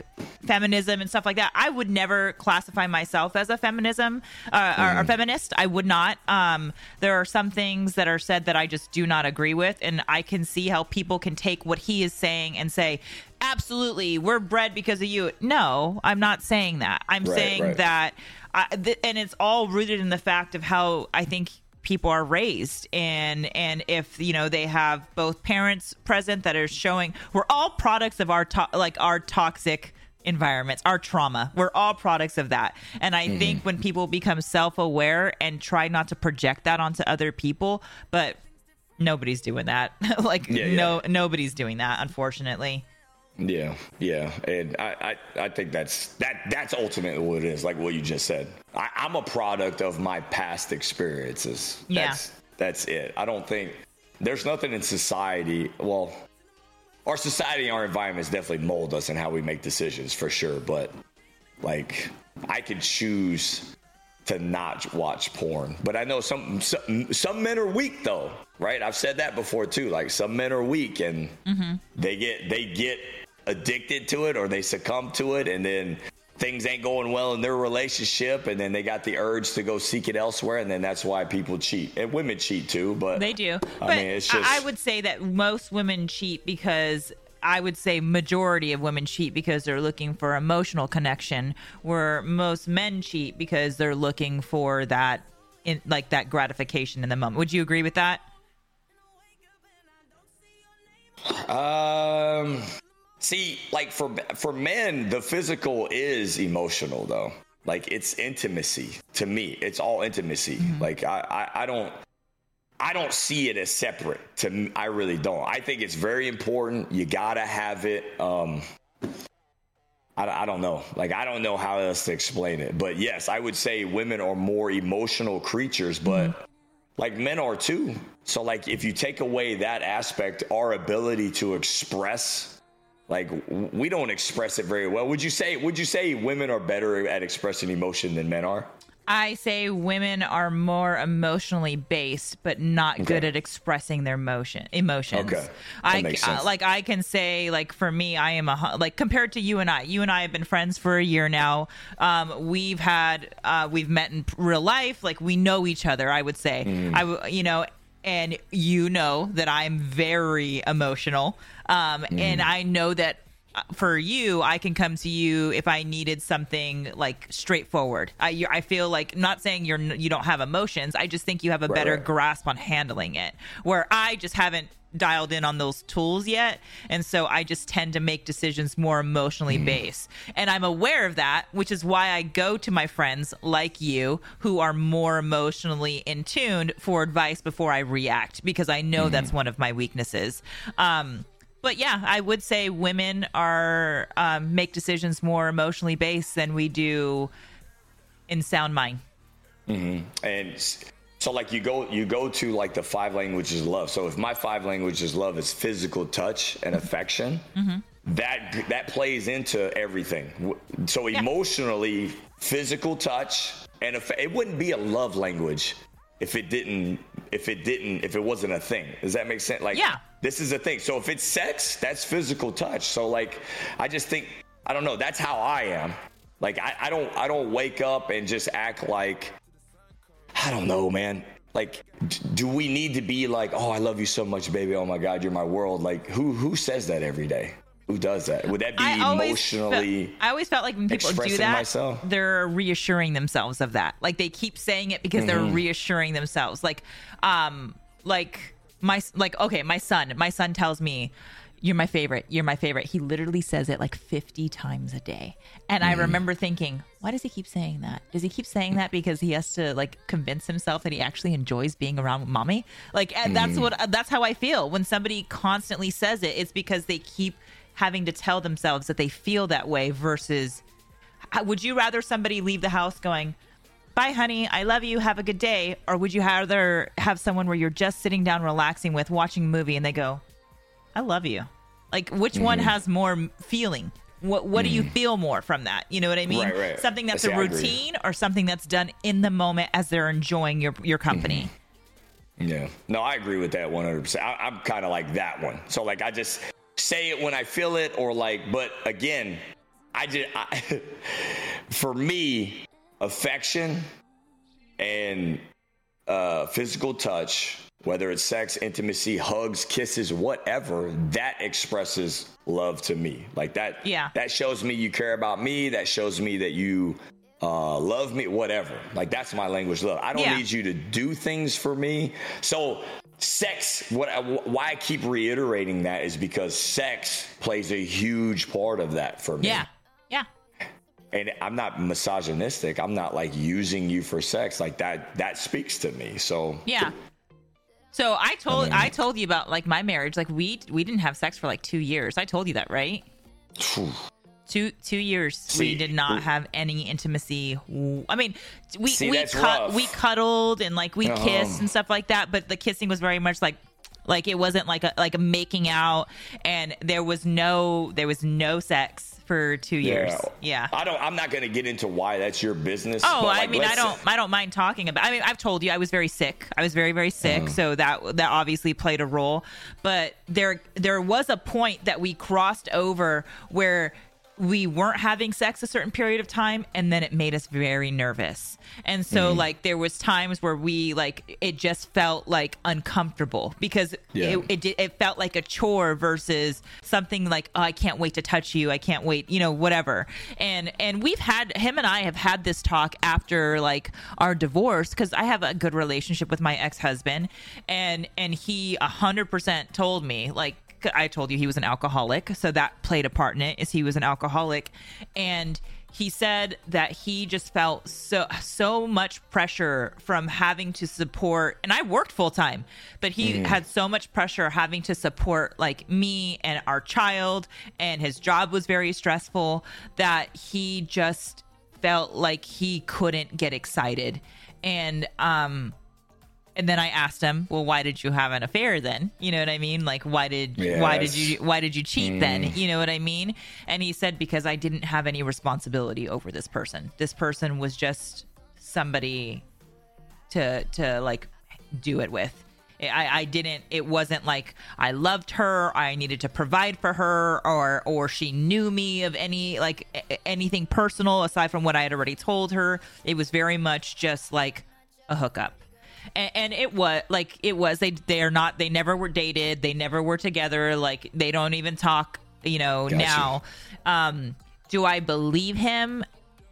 feminism and stuff like that. I would never classify myself as a feminism uh, or, or feminist. I would not. Um, there are some things that are said that I just do not agree with, and I can see how people can take what he is saying and say, "Absolutely, we're bred because of you." No, I'm not saying that. I'm Right, saying right. that, I, th- and it's all rooted in the fact of how I think people are raised and and if you know they have both parents present that are showing we're all products of our to- like our toxic environments our trauma we're all products of that and Mm-hmm. i think when people become self-aware and try not to project that onto other people but nobody's doing that (laughs) like Yeah, yeah. no nobody's doing that unfortunately Yeah, yeah, and I, I, I think that's that that's ultimately what it is. Like what you just said, I, I'm a product of my past experiences. Yeah. That's that's it. I don't think there's nothing in society. Well, our society and our environments definitely mold us and how we make decisions for sure. But like, I could choose to not watch porn. But I know some some, some men are weak though, right? I've said that before too. Like some men are weak and mm-hmm. they get they get addicted to it or they succumb to it and then things ain't going well in their relationship and then they got the urge to go seek it elsewhere and then that's why people cheat. And women cheat too, but They do. I but mean, it's just I would say that most women cheat because I would say majority of women cheat because they're looking for emotional connection, where most men cheat because they're looking for that in like that gratification in the moment. Would you agree with that? Um, see, like for for men, the physical is emotional though. Like it's intimacy to me. It's all intimacy. Like I, I I don't I don't see it as separate. To me, I really don't. I think it's very important. You gotta have it. Um, I, I don't know. Like I don't know how else to explain it. But yes, I would say women are more emotional creatures, but like men are too. So like if you take away that aspect, our ability to express like we don't express it very well. Would you say would you say women are better at expressing emotion than men are? I say women are more emotionally based, but not good at expressing their motion emotions. Okay. That I makes uh, sense. like I can say like for me, I am a like compared to you and I. You and I have been friends for a year now. Um, we've had uh, we've met in real life. Like we know each other. I would say Mm. I you know. And you know that I'm very emotional, um, Mm. and I know that for you, I can come to you if I needed something like straightforward. I you I feel like not saying you're you don't have emotions. I just think you have a better right. grasp on handling it. Where I just haven't dialed in on those tools yet, and so I just tend to make decisions more emotionally based. And I'm aware of that, which is why I go to my friends like you who are more emotionally in tuned for advice before I react because I know that's one of my weaknesses. Um but yeah, I would say women are um, make decisions more emotionally based than we do in sound mind. Mm-hmm. and so like you go you go to like the five languages of love. So if my five languages of love is physical touch and mm-hmm. affection mm-hmm. that that plays into everything. So emotionally physical touch and aff- it wouldn't be a love language if it didn't if it didn't if it wasn't a thing does that make sense like Yeah. this is a thing so if it's sex that's physical touch so like i just think i don't know that's how i am like i, I don't i don't wake up and just act like I don't know, man. Like, d- do we need to be like, oh, I love you so much, baby. Oh my God, you're my world. Like, who who says that every day? Who does that? Would that be I emotionally? felt, I always felt like when people do that, myself? they're reassuring themselves of that. Like they keep saying it because they're Mm-hmm. reassuring themselves. Like, um, like my like okay, my son, my son tells me. You're my favorite. You're my favorite. He literally says it like 50 times a day. And Mm-hmm. I remember thinking, why does he keep saying that? Does he keep saying that because he has to like convince himself that he actually enjoys being around mommy? Like and that's Mm-hmm. what that's how I feel when somebody constantly says it. It's because they keep having to tell themselves that they feel that way versus would you rather somebody leave the house going bye honey i love you have a good day or would you rather have someone where you're just sitting down relaxing with watching a movie and they go i love you like which one Mm-hmm. has more feeling what what do you feel more from that you know what i mean Right, right. something that's See, a routine or something that's done in the moment as they're enjoying your your company Yeah. No, I agree with that 100%. I, I'm kind of like that one. So, like, I just say it when I feel it, or like, but again, I just, I, (laughs) for me, affection and uh, physical touch, whether it's sex, intimacy, hugs, kisses, whatever, that expresses love to me. Like that, Yeah. that shows me you care about me. That shows me that you uh, love me, whatever. Like that's my language love. I don't Yeah. need you to do things for me. So sex, what I, why I keep reiterating that is because sex plays a huge part of that for me. Yeah. Yeah. And I'm not misogynistic. I'm not like using you for sex. Like that, that speaks to me. So Yeah. So I told mean- I told you about like my marriage. Like we we didn't have sex for like two years. I told you that, right? Two two years. we did not have any intimacy. I mean, we See, we cut we cuddled and like we Um. kissed and stuff like that. But the kissing was very much like like it wasn't like a like a making out, and there was no there was no sex for two years. Yeah. I don't. I'm not going to get into why that's your business. Oh, but, I mean, I don't, I don't mind talking about. I mean, I've told you I was very sick. I was very, very sick, so that that obviously played a role. But there, there was a point that we crossed over where we weren't having sex a certain period of time, and then it made us very nervous. And so, mm. like, there was times where we like it just felt like uncomfortable because Yeah. it, it it felt like a chore versus something like oh, I can't wait to touch you. I can't wait, you know, whatever. And and we've had him and I have had this talk after like our divorce because I have a good relationship with my ex husband, and and he a hundred percent told me like. I told you he was an alcoholic, so that played a part in it. Is he was an alcoholic, and he said that he just felt so so much pressure from having to support and I worked full time but he had so much pressure having to support like me and our child and his job was very stressful that he just felt like he couldn't get excited and um and then I asked him, "Well, why did you have an affair then? You know what I mean? Like, why did why did you why did you cheat then? Mm. You know what I mean?" And he said, "Because I didn't have any responsibility over this person. This person was just somebody to to like do it with." I, I didn't it wasn't like I loved her I needed to provide for her or or she knew me of any like anything personal aside from what I had already told her it was very much just like a hookup and, and it was like it was they they're not they never were dated they never were together like they don't even talk you know Gotcha. now um do i believe him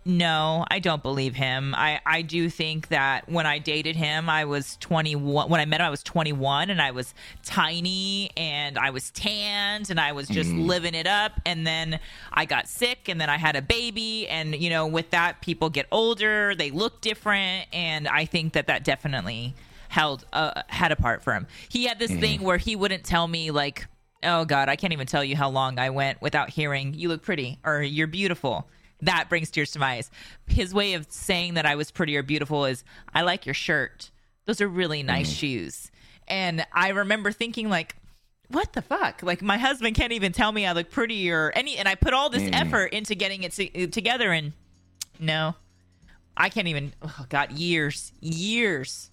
no i don't believe him. I i do think that when i dated him i was 21 when i met him i was 21 and i was tiny and i was tanned and i was just living it up. And then i got sick and then i had a baby. And you know with that people get older they look different. And i think that that definitely held uh, had a part for him. He had this thing where he wouldn't tell me like oh god i can't even tell you how long i went without hearing you look pretty or you're beautiful that brings tears to my eyes. His way of saying that i was pretty or beautiful is i like your shirt. Those are really nice mm-hmm. shoes. And i remember thinking like what the fuck? Like my husband can't even tell me i look pretty or any and i put all this mm-hmm. effort into getting it to, uh, together and no i can't even oh god years years.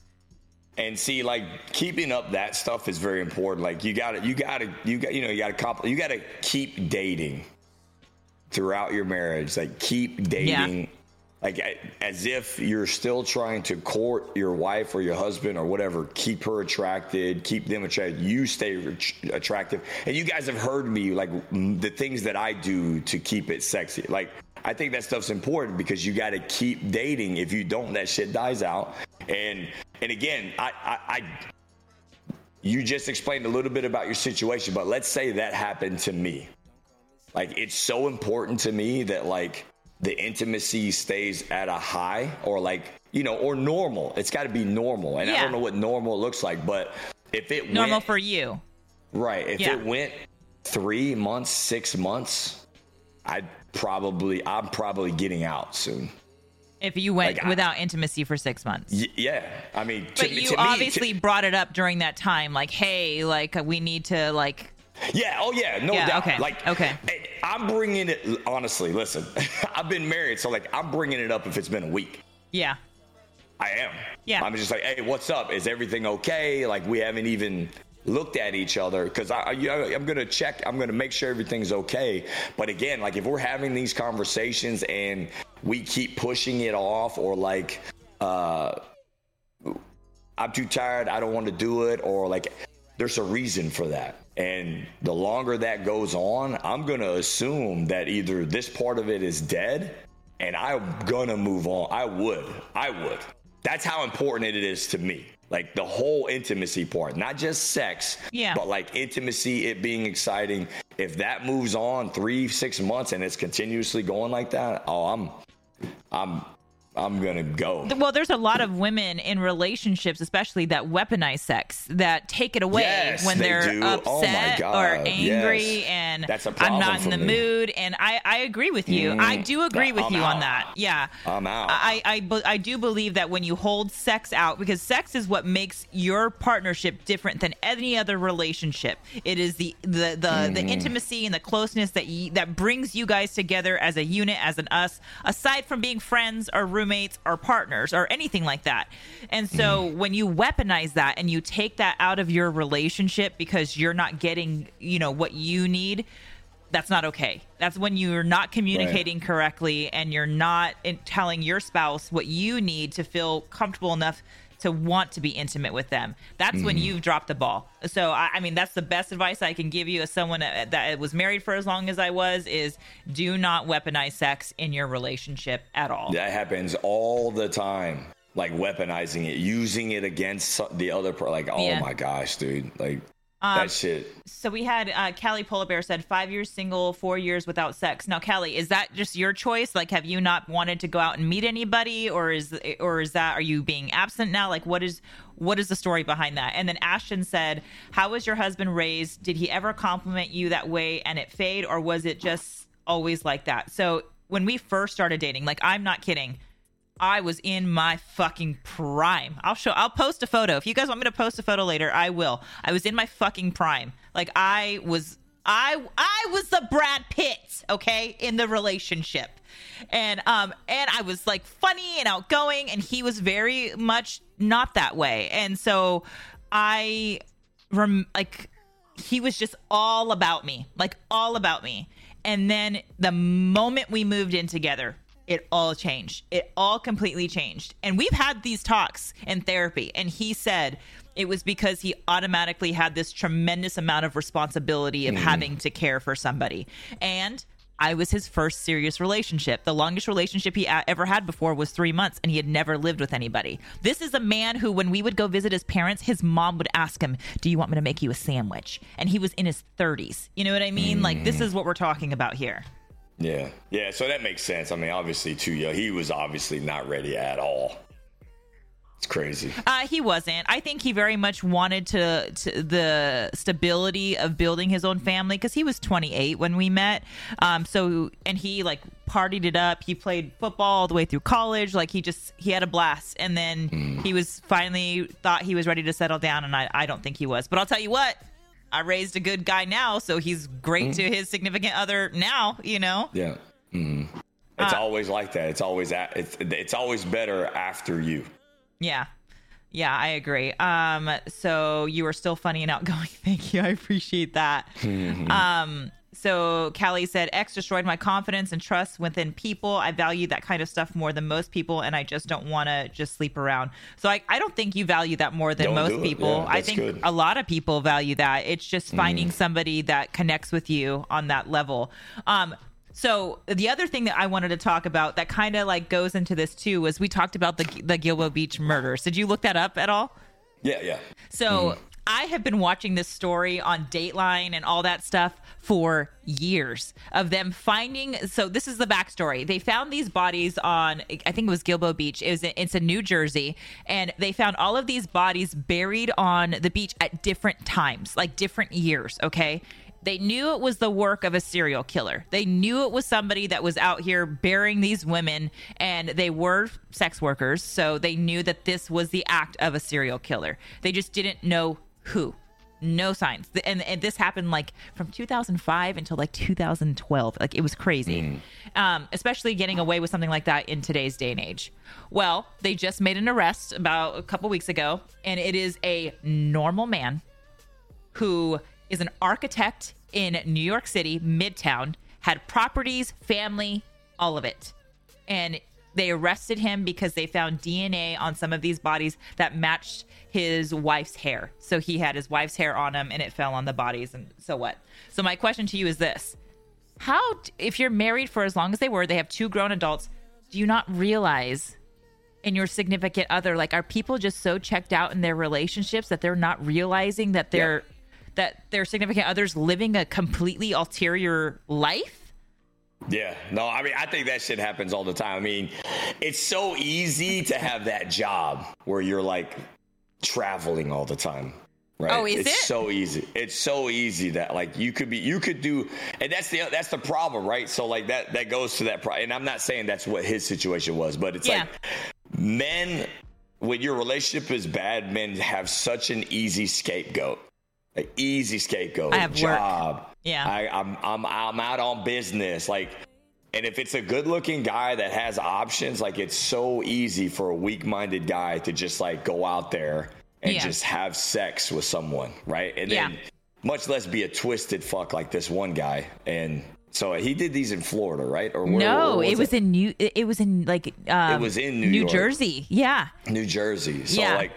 And see, like keeping up that stuff is very important. Like you got to, you got to, you got, you know, you got to, comp- you got to keep dating throughout your marriage. Like keep dating, like as if you're still trying to court your wife or your husband or whatever. Keep her attracted, keep them attracted. You stay attractive. And you guys have heard me like the things that I do to keep it sexy. Like I think that stuff's important because you got to keep dating. If you don't, that shit dies out. And and again, I, I, I you just explained a little bit about your situation, but let's say that happened to me. Like it's so important to me that like the intimacy stays at a high or like you know or normal. It's got to be normal, and I don't know what normal looks like, but if it went normal went, for you right, if Yeah. it went three months, six months, I'd probably I'm probably getting out soon. if you went Like, I- without intimacy for six months Y- yeah, I mean, to, But me- you to me- to- obviously brought it up during that time, like, hey, like we need to like. Yeah. Oh, yeah. No Yeah, doubt. okay, Like, okay. I'm bringing it. Honestly, listen. (laughs) I've been married, so like, I'm bringing it up if it's been a week. Yeah, I am. Yeah. I'm just like, hey, what's up? Is everything okay? Like, we haven't even looked at each other because I, I, I'm going to check, I'm going to make sure everything's okay. But again, like if we're having these conversations and we keep pushing it off or like, uh, I'm too tired, I don't want to do it, or like there's a reason for that. And the longer that goes on, I'm going to assume that either this part of it is dead and I'm going to move on. I would. I would. That's how important it is to me. Like the whole intimacy part, not just sex, Yeah. but like intimacy, it being exciting. If that moves on three, six months and it's continuously going like that, oh, I'm, I'm, I'm gonna go. Well, there's a lot of women in relationships, especially that weaponize sex, that take it away Yes, when they they're do. Oh upset God, or angry, yes. and That's a I'm not in the me. mood. And I, I agree with you. I do agree with I'm you on that. Yeah, I'm out. I, I, I do believe that when you hold sex out, because sex is what makes your partnership different than any other relationship. It is the the the, the Mm-hmm. intimacy and the closeness that you, that brings you guys together as a unit, as an us, aside from being friends or roommates or partners or anything like that. And so Mm-hmm. when you weaponize that and you take that out of your relationship because you're not getting, you know, what you need, that's not okay. That's when you're not communicating correctly and you're not in- telling your spouse what you need to feel comfortable enough to want to be intimate with them. That's when mm-hmm. you've dropped the ball. So I, I mean, that's the best advice I can give you as someone that, that was married for as long as I was: is do not weaponize sex in your relationship at all. That happens all the time. Like weaponizing it, using it against the other part. Like, oh Yeah. my gosh, dude. Like Um, that shit. So we had uh, Callie Polar Bear said five years single, four years without sex. Now, Callie, is that just your choice? Like, have you not wanted to go out and meet anybody, or is or is that are you being absent now? Like, what is what is the story behind that? And then Ashton said, "How was your husband raised? Did he ever compliment you that way and it fade, or was it just always like that?" So when we first started dating, like I'm not kidding. I was in my fucking prime. I'll show I'll post a photo. If you guys want me to post a photo later, I will. I was in my fucking prime. Like I was I I was the Brad Pitt, okay, in the relationship. And um and I was like funny and outgoing and he was very much not that way. And so I rem- like he was just all about me, like all about me. And then the moment we moved in together, it all changed. It all completely changed. And we've had these talks in therapy, and he said it was because he automatically had this tremendous amount of responsibility of hmm. having to care for somebody. And I was his first serious relationship. The longest relationship he a- ever had before was three months, and he had never lived with anybody. This is a man who, when we would go visit his parents, his mom would ask him, Do you want me to make you a sandwich? And he was in his 30s. You know what I mean? Like, this hmm. is what we're talking about here. Yeah. Yeah. So that makes sense. I mean, obviously, too young. He was obviously not ready at all. It's crazy. Uh, he wasn't. I think he very much wanted to, to the stability of building his own family because he was 28 when we met. Um, so and he like partied it up. He played football all the way through college. Like he just he had a blast. And then he was finally thought he was ready to settle down, and I I don't think he was. But I'll tell you what. I raised a good guy now, so he's great to his significant other now. You know. Yeah. hmm It's Uh, always like that. It's always a- it's it's always better after you. Yeah. Yeah, I agree. Um, so you are still funny and outgoing. (laughs) Thank you. I appreciate that. (laughs) um, so Callie said, X destroyed my confidence and trust within people. I value that kind of stuff more than most people, and I just don't want to just sleep around. So I, I don't think you value that more than Don't most people. Yeah, I think good. a lot of people value that. It's just finding somebody that connects with you on that level. Um, so the other thing that I wanted to talk about that kind of like goes into this too was we talked about the the Gilbo Beach murders. Did you look that up at all? Yeah. Yeah. So I have been watching this story on Dateline and all that stuff for years of them finding. So this is the backstory. They found these bodies on, I think it was Gilbo Beach. It was it's in New Jersey, and they found all of these bodies buried on the beach at different times, like different years. Okay. They knew it was the work of a serial killer. They knew it was somebody that was out here burying these women, and they were sex workers. So they knew that this was the act of a serial killer. They just didn't know who. No signs. And, and this happened like from 2005 until like 2012. Like it was crazy. Um, especially getting away with something like that in today's day and age. Well, they just made an arrest about a couple weeks ago, and it is a normal man who is an architect in New York City, Midtown, had properties, family, all of it. And they arrested him because they found DNA on some of these bodies that matched his wife's hair. So he had his wife's hair on him and it fell on the bodies. And so what? So my question to you is this How, if you're married for as long as they were, they have two grown adults, do you not realize in your significant other, like, are people just so checked out in their relationships that they're not realizing that they're. That their significant others living a completely ulterior life? Yeah, no, I mean, I think that shit happens all the time. I mean, it's so easy to have that job where you're like traveling all the time. Right. Oh, is it's it? so easy. It's so easy that like you could be, you could do, and that's the that's the problem, right? So like that that goes to that. Pro- and I'm not saying that's what his situation was, but it's Yeah. like men when your relationship is bad, men have such an easy scapegoat. An easy scapegoat. I have work. job. Yeah. I, I'm I'm I'm out on business. Like and if it's a good looking guy that has options, like it's so easy for a weak minded guy to just like go out there and Yeah. just have sex with someone, right? And then much less be a twisted fuck like this one guy. And so he did these in Florida, right? Or where, no, where it was in New. It it was in like um, It was in New York. Jersey. Yeah, New Jersey. So Yeah. like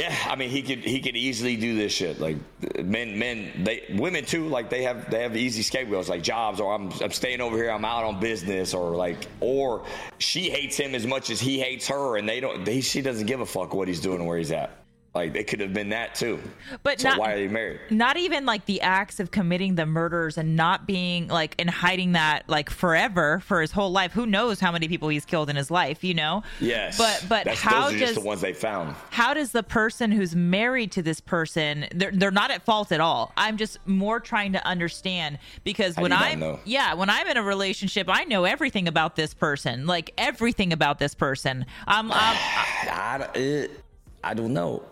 yeah, I mean he could he could easily do this shit. Like men men they women too like they have they have easy scapegoats like jobs or I'm I'm staying over here I'm out on business or like or she hates him as much as he hates her and they don't they, she doesn't give a fuck what he's doing where he's at. Like it could have been that too. But so not- why are they married? not even like the acts of committing the murders and not being like and hiding that like forever for his whole life. Who knows how many people he's killed in his life? You know. Yes. But but That's, how does just the ones they found. how does the person who's married to this person they're, they're not at fault at all i'm just more trying to understand because when do you not i'm yeah when i'm in a relationship i know everything about this person like everything about this person i'm, I'm (sighs) I, don't- it, I don't know.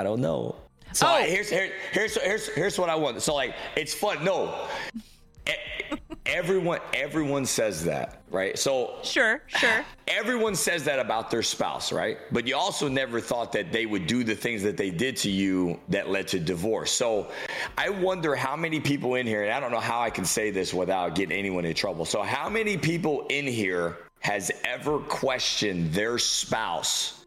I don't know. So Oh. I- here's here, here's here's here's what I want. So like it's fun. No, everyone everyone says that, right? So sure sure everyone says that about their spouse, right? But you also never thought that they would do the things that they did to you that led to divorce. So I wonder how many people in here, and I don't know how I can say this without getting anyone in trouble. So how many people in here has ever questioned their spouse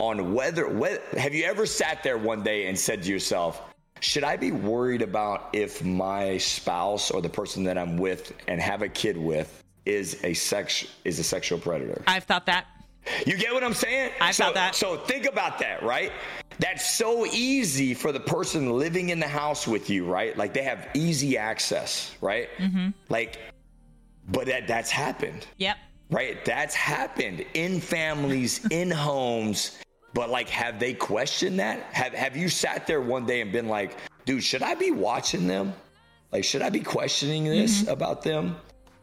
on whether, whether have you ever sat there one day and said to yourself, should I be worried about if my spouse or the person that I'm with and have a kid with is a sex is a sexual predator? i've thought that You get what I'm saying? I so, felt that. So think about that, right? That's so easy for the person living in the house with you, right? Like they have easy access, right? Mm-hmm. Like, but that that's happened, yep right? That's happened in families, in homes. But like, have they questioned that? Have Have you sat there one day and been like, dude, should I be watching them? Like, should I be questioning this about them?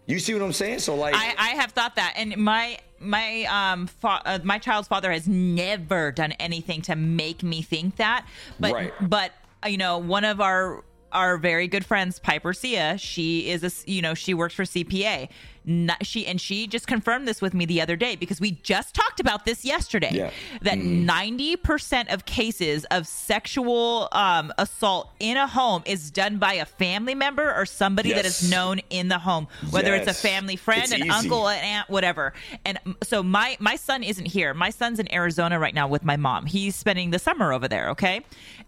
You see what I'm saying? So like, Mm-hmm. I, I have thought that, and my my um fa- uh, my child's father has never done anything to make me think that. But Right. but uh, you know, one of our our very good friends, Piper Sia, she is a you know she works for CPS. Not, she and she just confirmed this with me the other day because we just talked about this yesterday. Yeah. That 90 percent of cases of sexual um, assault in a home is done by a family member or somebody that is known in the home, whether it's a family friend, It's an easy. uncle, an aunt, whatever. And so my my son isn't here. My son's in Arizona right now with my mom. He's spending the summer over there. Okay,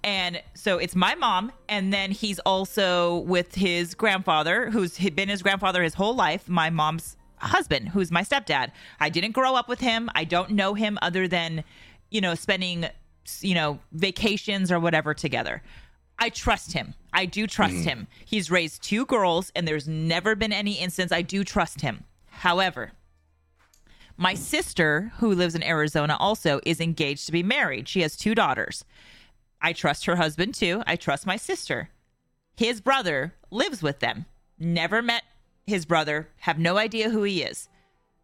and so it's my mom, and then he's also with his grandfather, who's been his grandfather his whole life. My mom's husband, who's my stepdad. I didn't grow up with him. I don't know him other than you know spending you know vacations or whatever together. I trust him. I do trust mm-hmm. him. He's raised two girls, and there's never been any instance. I do trust him. However, my sister, who lives in Arizona, also is engaged to be married. She has two daughters. I trust her husband too. I trust my sister. His brother lives with them. Never met his brother, have no idea who he is.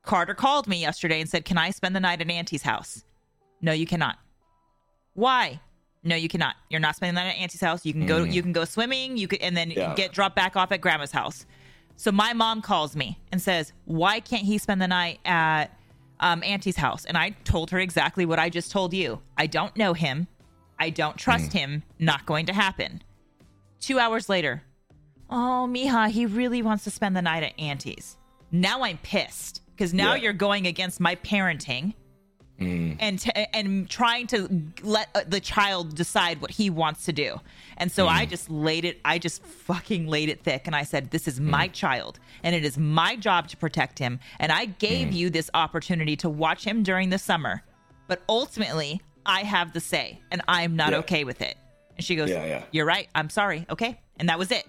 Carter called me yesterday and said, Can I spend the night at Auntie's house? No, you cannot. Why? No, you cannot. You're not spending the night at Auntie's house. You can go. You can go swimming. You could, and then Yeah. get dropped back off at Grandma's house. So my mom calls me and says, "Why can't he spend the night at um, Auntie's house?" And I told her exactly what I just told you. I don't know him. I don't trust him. Not going to happen. Two hours later, oh, Mija, he really wants to spend the night at Auntie's. Now I'm pissed because now Yeah. you're going against my parenting mm. and t- and trying to let uh, the child decide what he wants to do. And so I mm. just laid it I just fucking laid it thick and I said this is mm. my child and it is my job to protect him and I gave you this opportunity to watch him during the summer. But ultimately, I have the say and I'm not Yeah. okay with it. And she goes, Yeah, yeah. "You're right. I'm sorry." Okay? And that was it.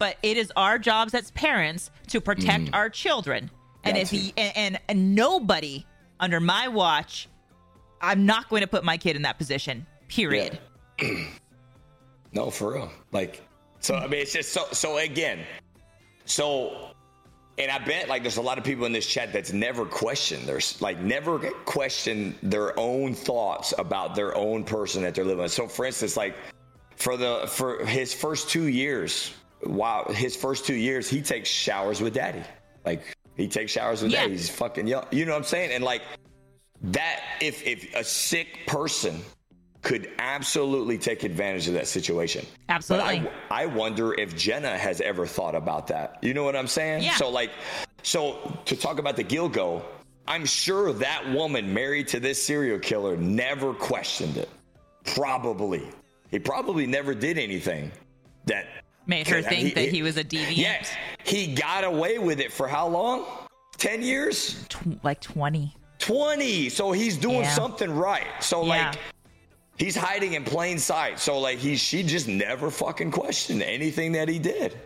But it is our jobs as parents to protect mm. our children. And if he, and, and, and nobody under my watch I'm not going to put my kid in that position. Period. (clears throat) No, for real. Like, so I mean, it's just so. So again, so, and I bet like there's a lot of people in this chat that's never questioned. There's like never questioned their own thoughts about their own person that they're living with. So, for instance, like for the for his first two years, wow, his first two years, he takes showers with daddy. Like he takes showers with Yeah. daddy. He's fucking young. You know what I'm saying? And like that, if if a sick person could absolutely take advantage of that situation. Absolutely. But I, I wonder if Jenna has ever thought about that. You know what I'm saying? Yeah. So like, so to talk about the Gilgo, I'm sure that woman married to this serial killer never questioned it. Probably. He probably never did anything that Made her could- I mean, think that he was a deviant. Yeah. He got away with it for how long? 10 years? Tw- like 20. 20. So he's doing Yeah. something right. So Yeah. like he's hiding in plain sight. So like he she just never fucking questioned anything that he did.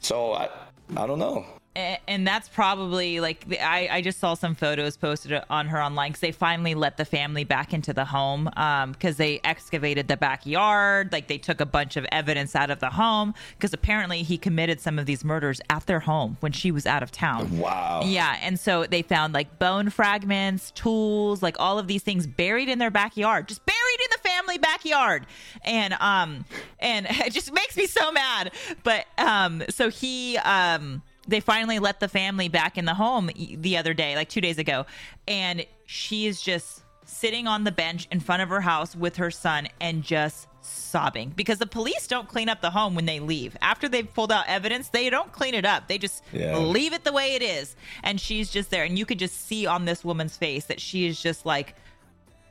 So I I don't know. And that's probably like the- I, I just saw some photos posted on her online because they finally let the family back into the home because they excavated the backyard like they took a bunch of evidence out of the home because apparently he committed some of these murders at their home when she was out of town. Wow. yeah and so they found like bone fragments tools like all of these things buried in their backyard just buried in the family backyard. And um and (laughs) it just makes me so mad. But um so he um they finally let the family back in the home the other day like two days ago. And she is just sitting on the bench in front of her house with her son and just sobbing. Because the police don't clean up the home when they leave. After they've pulled out evidence they don't clean it up. They just Yeah. leave it the way it is. And she's just there. And you could just see on this woman's face that she is just like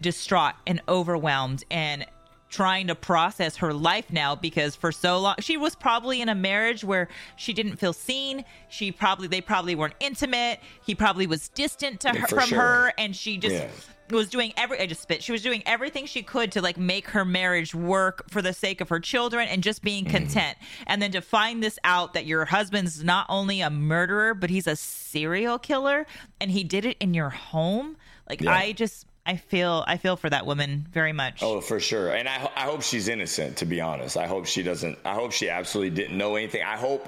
distraught and overwhelmed and trying to process her life now because for so long she was probably in a marriage where she didn't feel seen she probably they probably weren't intimate he probably was distant to her, for from sure. her and she just Yeah. was doing every I just spit she was doing everything she could to like make her marriage work for the sake of her children and just being Mm-hmm. content and then to find this out that your husband's not only a murderer but he's a serial killer and he did it in your home like Yeah. I just I feel I feel for that woman very much. Oh, for sure. And I, I hope she's innocent, to be honest. I hope she doesn't, I hope she absolutely didn't know anything. I hope,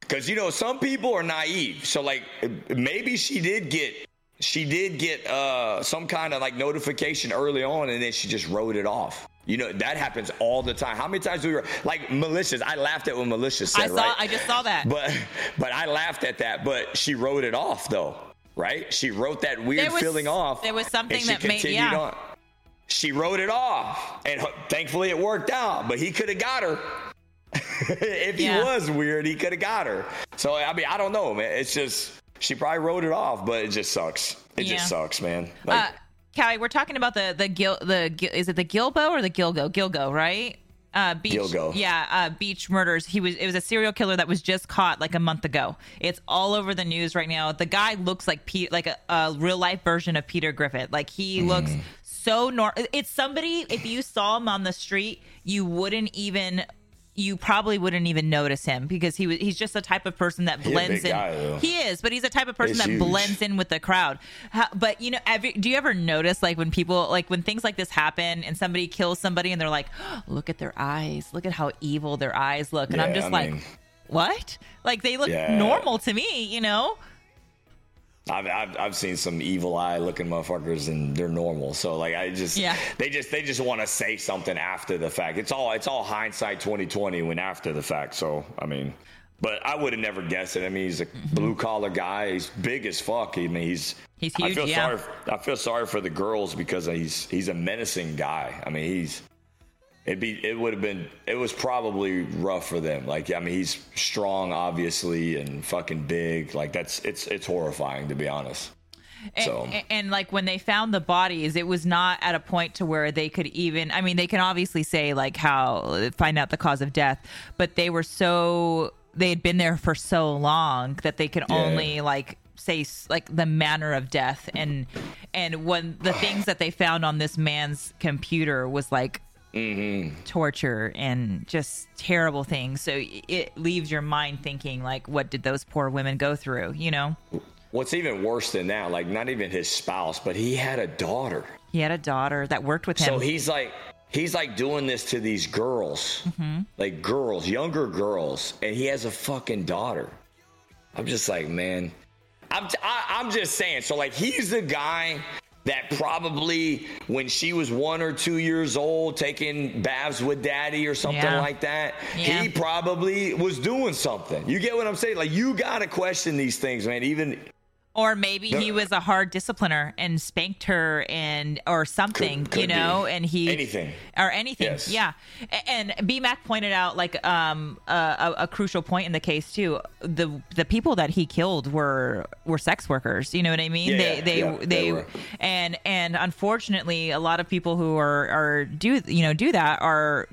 because, you know, some people are naive. So, like, maybe she did get, she did get uh, some kind of like notification early on and then she just wrote it off. You know, that happens all the time. How many times do we, like, malicious? I laughed at what malicious said, I saw right? I just saw that. But but I laughed at that. But she wrote it off though, right? She wrote that weird was- feeling off. there was something and she that made- continued yeah. on. She wrote it off, and thankfully it worked out. But he could have got her. (laughs) if he was weird, he could have got her. So I mean, I don't know, man. It's just she probably wrote it off, but it just sucks. It Yeah. just sucks, man. uh, Like, Callie, we're talking about the the gil the is it the Gilbo or the Gilgo? Gilgo, right? Uh, beach, Gilgo. yeah, uh, beach murders. He was it was a serial killer that was just caught like a month ago. It's all over the news right now. The guy looks like Pete, like a, a real life version of Peter Griffin. Like he Mm. looks so nor. It's somebody if you saw him on the street, you wouldn't even. You probably wouldn't even notice him because he was he's just the type of person that blends big in. guy, he is, but he's the type of person He's that huge. blends in with the crowd. How, but you know, every, do you ever notice like when people like when things like this happen and somebody kills somebody and they're like, oh, look at their eyes, look at how evil their eyes look, and I'm just I like, mean- what? Like they look Yeah. normal to me, you know? I've, I've I've seen some evil eye looking motherfuckers and they're normal. So like I just Yeah. they just they just want to say something after the fact. It's all it's all hindsight 2020 when after the fact. So I mean, but I would have never guessed it. I mean, he's a mm-hmm. blue collar guy. He's big as fuck. I mean, he's He's huge. I feel yeah. sorry. I feel sorry for the girls because he's he's a menacing guy. I mean, he's it'd be it would have been it was probably rough for them. Like I mean, he's strong, obviously, and fucking big. Like that's it's it's horrifying to be honest. And, So- and, and, like when they found the bodies, it was not at a point to where they could even. I mean, they can obviously say like how find out the cause of death, but they were so they had been there for so long that they could Yeah. only like say like the manner of death and and when the things that they found on this man's computer was like torture and just terrible things so it leaves your mind thinking like what did those poor women go through you know What's even worse than that? Like not even his spouse, but he had a daughter. He had a daughter that worked with him. So he's like he's like doing this to these girls, Mm-hmm. like girls, younger girls, and he has a fucking daughter. I'm just like, man, I'm t- I, I'm just saying. So like, he's the guy that probably when she was one or two years old, taking baths with daddy or something Yeah. like that, Yeah. he probably was doing something. You get what I'm saying? Like, you gotta question these things, man. Even or maybe The- he was a hard discipliner and spanked her and or something, Could- could you know, be. and he Anything. or anything. Yes. Yeah. And B Mac pointed out like um a, a, crucial point in the case too. The the people that he killed were were sex workers. You know what I mean? Yeah, they they yeah, they, they and and unfortunately a lot of people who are are do you know do that are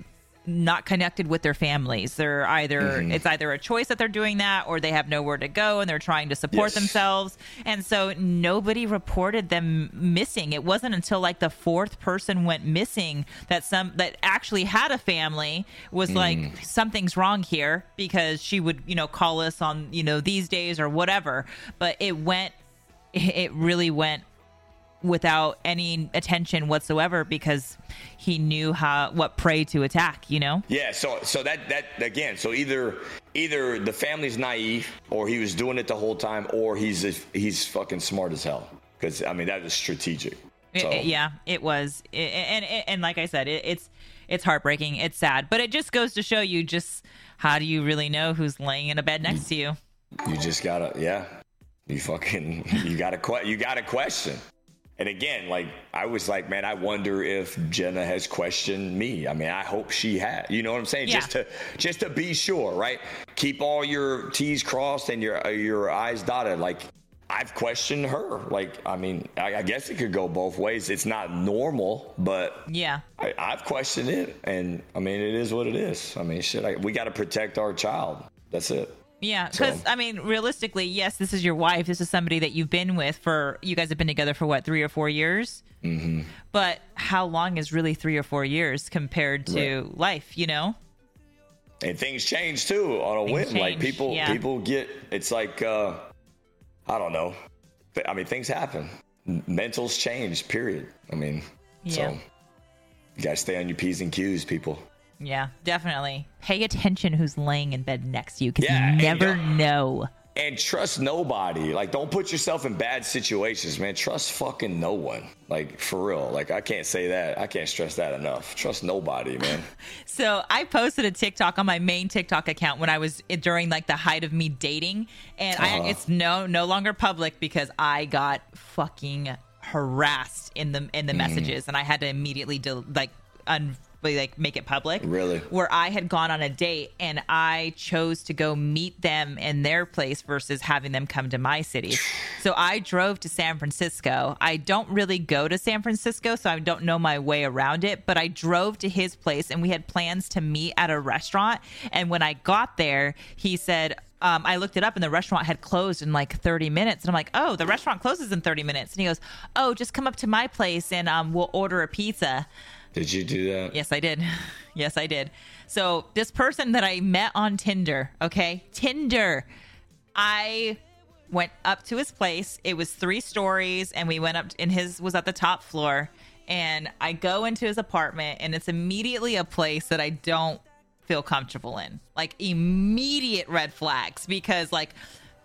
not connected with their families. They're either Mm-hmm. it's either a choice that they're doing that or they have nowhere to go and they're trying to support Yes. themselves. And so nobody reported them missing. It wasn't until like the fourth person went missing that some that actually had a family was Mm. like something's wrong here because she would, you know, call us on, you know, these days or whatever. But it went it really went without any attention whatsoever because he knew how what prey to attack, you know? Yeah, so so that that again, so either either the family's naive, or he was doing it the whole time, or he's he's fucking smart as hell. Because I mean that was strategic. So, it- yeah, it was, I- and and, and like I said, it, it's it's heartbreaking. It's sad, but it just goes to show you just how do you really know who's laying in a bed next to you? you just gotta yeah, you fucking (laughs) you gotta you gotta question. And again, like I was like, man, I wonder if Jenna has questioned me. I mean, I hope she had. You know what I'm saying? Yeah. Just to just to be sure, right? Keep all your T's crossed and your uh, your I's dotted. Like I've questioned her. Like I mean, I, I guess it could go both ways. It's not normal, but Yeah, I, I've questioned it, and I mean, it is what it is. I mean, shit, I, we got to protect our child. That's it. Yeah. Because So- I mean, realistically, yes, this is your wife. This is somebody that you've been with for. You guys have been together for what three or four years. Mm-hmm. But how long is really three or four years compared to life? You know? And things change too on a Things whim. Like people, yeah. people get. It's like, uh, I don't know. I mean, things happen. Mentals change. Period. I mean, Yeah. so you got to stay on your p's and q's, people. Yeah, definitely. Pay attention who's laying in bed next to you because Yeah, you never know. And trust nobody. Like, don't put yourself in bad situations, man. Trust fucking no one. Like, for real. Like, I can't say that. I can't stress that enough. Trust nobody, man. (laughs) So I posted a TikTok on my main TikTok account when I was during like the height of me dating, and I, uh-huh. it's no no longer public because I got fucking harassed in the in the mm. messages, and I had to immediately del- like un like make it public. Really? Where I had gone on a date and I chose to go meet them in their place versus having them come to my city. So I drove to San Francisco. I don't really go to San Francisco, so I don't know my way around it, but I drove to his place and we had plans to meet at a restaurant. And when I got there, he said, um, I looked it up and the restaurant had closed in like 30 minutes. And I'm like, oh, the restaurant closes in 30 minutes. And he goes, oh, just come up to my place and um, we'll order a pizza. Did you do that? Yes, I did. (laughs) Yes, I did. So this person that I met on Tinder, okay, Tinder, I went up to his place. It was three stories, and we went up, and his was at the top floor. And I go into his apartment, and it's immediately a place that I don't feel comfortable in. Like immediate red flags because like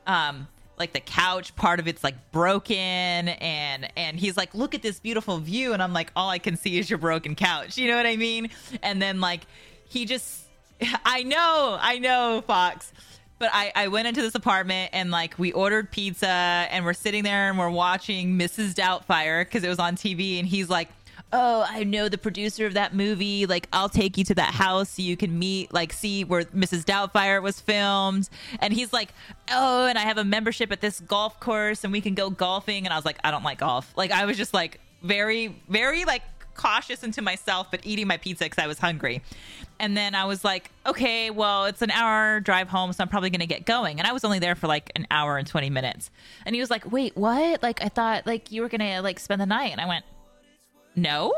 um like the couch part of it's like broken and and he's like look at this beautiful view and I'm like all I can see is your broken couch. You know what I mean? And then like he just (laughs) I know, I know Fox. But I, I went into this apartment and like we ordered pizza and we're sitting there and we're watching Mrs. Doubtfire because it was on TV and he's like, oh, I know the producer of that movie. Like, I'll take you to that house so you can meet, like, see where Mrs. Doubtfire was filmed. And he's like, oh, and I have a membership at this golf course and we can go golfing. And I was like, I don't like golf. Like, I was just like very, very like cautious into myself, but eating my pizza because I was hungry. And then I was like, okay, well, it's an hour drive home, so I'm probably going to get going. And I was only there for like an hour and 20 minutes. And he was like, wait, what? Like, I thought like you were going to like spend the night. And I went, no,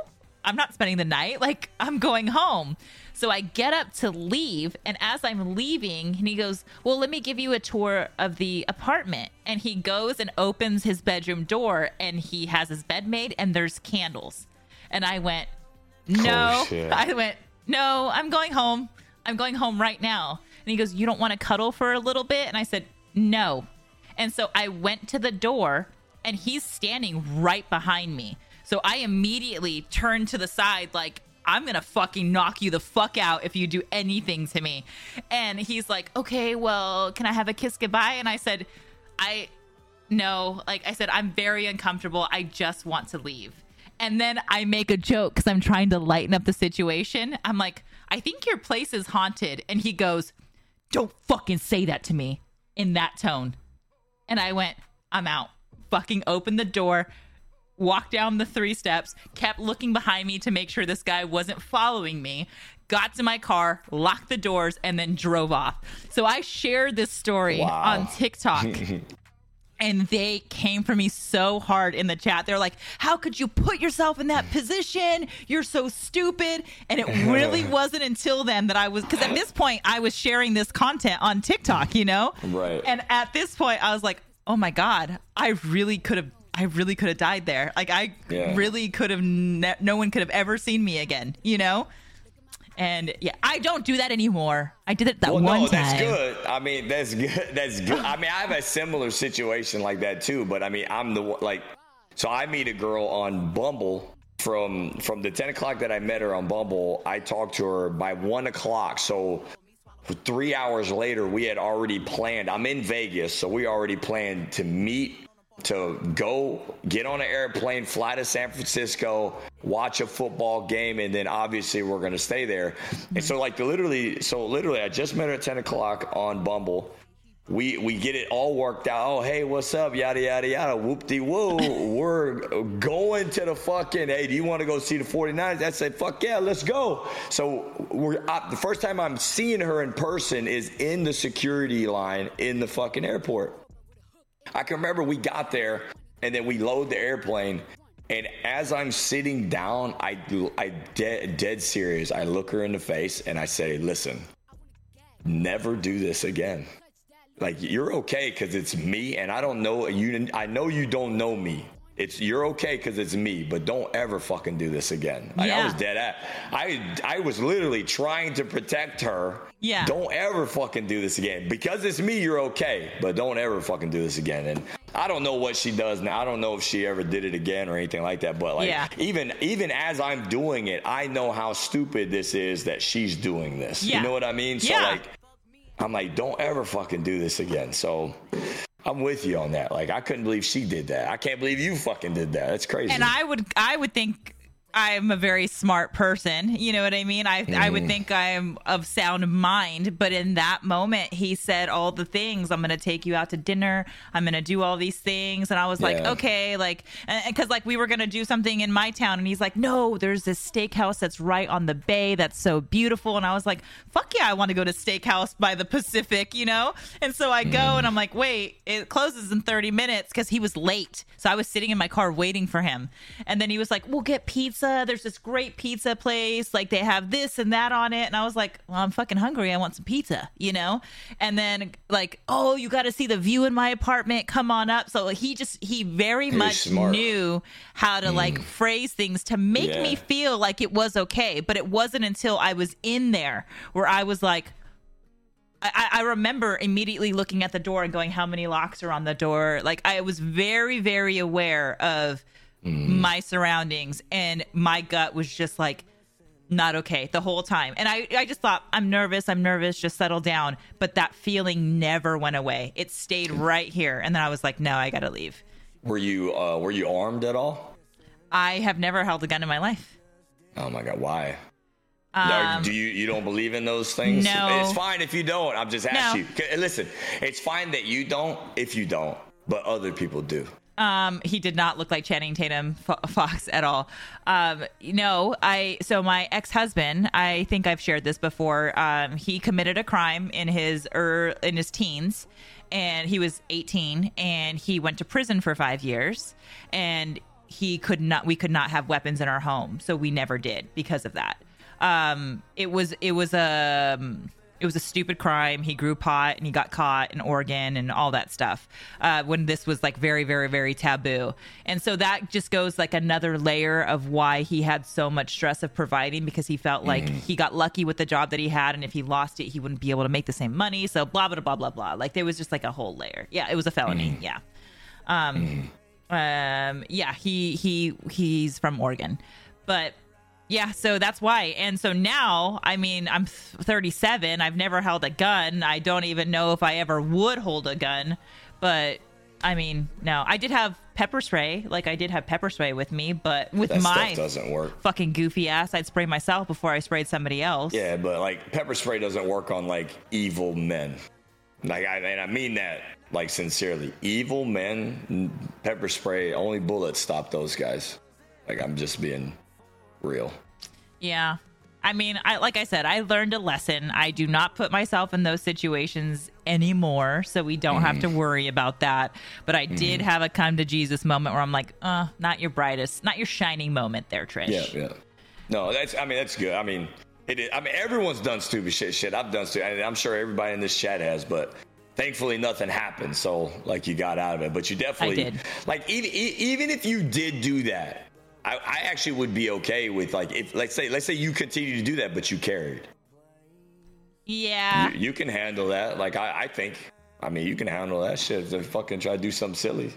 I'm not spending the night. Like, I'm going home. So I get up to leave, and as I'm leaving, and he goes, Well, let me give you a tour of the apartment. And he goes and opens his bedroom door, and he has his bed made, and there's candles. And I went, No. I went, No, I'm going home. I'm going home right now. And he goes, You don't want to cuddle for a little bit? And I said, No. And so I went to the door, and he's standing right behind me. So I immediately turned to the side, like, I'm gonna fucking knock you the fuck out if you do anything to me. And he's like, okay, well, can I have a kiss goodbye? And I said, I, no, like I said, I'm very uncomfortable. I just want to leave. And then I make a joke because I'm trying to lighten up the situation. I'm like, I think your place is haunted. And he goes, don't fucking say that to me in that tone. And I went, I'm out. Fucking open the door, walked down the three steps, kept looking behind me to make sure this guy wasn't following me, got to my car, locked the doors, and then drove off. So I shared this story Wow. on TikTok. (laughs) And they came for me so hard in the chat. They're like, How could you put yourself in that position? You're so stupid. And it really (laughs) wasn't until then that I was, because at this point, I was sharing this content on TikTok, you know? Right. And at this point, I was like, Oh my God, I really could have. I really could have died there. Like I Yeah. really could have. Ne- no one could have ever seen me again. You know. And yeah, I don't do that anymore. I did it that Well, one no, time. that's good. I mean, that's good. (laughs) That's good. I mean, I have a similar situation like that too. But I mean, I'm the one- like, so I meet a girl on Bumble from from the 10 o'clock that I met her on Bumble. I talked to her by one o'clock. So three hours later, we had already planned. I'm in Vegas, so we already planned to meet. To go get on an airplane, fly to San Francisco, watch a football game, and then obviously we're gonna stay there. And so, like, literally, so literally, I just met her at 10 o'clock on Bumble. We we get it all worked out. Oh, hey, what's up? Yada yada yada. Whoop de woo. We're going to the fucking. Hey, do you want to go see the 49ers? I said, fuck yeah, let's go. So we're uh, the first time I'm seeing her in person is in the security line in the fucking airport. I can remember we got there and then we load the airplane. And as I'm sitting down, I I dead, dead serious. I look her in the face and I say, listen, never do this again. Like you're okay because it's me, and I don't know you. I know you don't know me. It's you're okay because it's me, but don't ever fucking do this again. Like, I Yeah. was dead at. I I was literally trying to protect her. Yeah. Don't ever fucking do this again because it's me. You're okay, but don't ever fucking do this again. And I don't know what she does now. I don't know if she ever did it again or anything like that. But like Yeah. even even as I'm doing it, I know how stupid this is that she's doing this. Yeah. You know what I mean? So Yeah. like. I'm like, don't ever fucking do this again. So I'm with you on that. Like, I couldn't believe she did that. I can't believe you fucking did that. That's crazy. and I would I would think I'm a very smart person. You know what I mean? I I Mm. would think I'm of sound mind, but in that moment he said all the things. I'm going to take you out to dinner. I'm going to do all these things and I was like, "Okay, like cuz like we were going to do something in my town and he's like, "No, there's this steakhouse that's right on the bay that's so beautiful." And I was like, "Fuck yeah, I want to go to steakhouse by the Pacific, you know?" And so I go Mm. and I'm like, "Wait, it closes in 30 minutes cuz he was late." So I was sitting in my car waiting for him. And then he was like, "We'll get pizza. There's this great pizza place. Like they have this and that on it." And I was like, "Well, I'm fucking hungry. I want some pizza," you know? And then like, "Oh, you got to see the view in my apartment. Come on up." So he just he very much smart. knew how to like mm. phrase things to make Yeah. me feel like it was okay, but it wasn't until I was in there where I was like I, I remember immediately looking at the door and going, "How many locks are on the door?" Like I was very, very aware of my surroundings, and my gut was just like, "Not okay" the whole time. And I, I just thought, "I'm nervous. I'm nervous. Just settle down." But that feeling never went away. It stayed right here, and then I was like, "No, I gotta leave." were you uh, were you armed at all? I have never held a gun in my life. Oh my god, why? Um, do you you don't believe in those things? No. It's fine if you don't. I'm just asking No. you. Listen, it's fine that you don't if you don't, but other people do. Um, he did not look like Channing Tatum Fo- Fox at all. Um, no, I so my ex husband. I think I've shared this before. Um, he committed a crime in his er, in his teens, and he was 18, and he went to prison for five years, and he could not. We could not have weapons in our home, so we never did because of that. Um, it was it was a. Um, it was a stupid crime. He grew pot and he got caught in Oregon and all that stuff uh, when this was like very, very, very taboo. And so that just goes like another layer of why he had so much stress of providing because he felt like he got lucky with the job that he had. And if he lost it, he wouldn't be able to make the same money. So blah, blah, blah, blah, blah. Like there was just like a whole layer. Yeah, it was a felony. Yeah. Um, um, yeah, he, he, he's from Oregon. But yeah, so that's why. And so now, I mean, I'm 37. I've never held a gun. I don't even know if I ever would hold a gun. But I mean, no, I did have pepper spray. Like I did have pepper spray with me, but with That my doesn't work. fucking goofy ass, I'd spray myself before I sprayed somebody else. Yeah, but like pepper spray doesn't work on like evil men. Like I and I mean that like sincerely. Evil men, pepper spray, only bullets stop those guys. Like I'm just being real. Yeah. I mean, I like I said, I learned a lesson. I do not put myself in those situations anymore, so we don't have Mm-hmm. to worry about that. But I did have a come to Jesus moment where I'm like, uh, not your brightest, not your shining moment there, Trish. Yeah, yeah. No, that's. I mean, that's good. I mean, it is. I mean, everyone's done stupid shit. Shit, I've done stupid. and I'm sure everybody in this chat has, but thankfully nothing happened. So like, you got out of it. But you definitely did. like even even if you did do that, I, I actually would be okay with like if let's say let's say you continue to do that, but you carried. Yeah. You, you can handle that. Like I, I think. I mean, you can handle that shit if they fucking try to do something silly.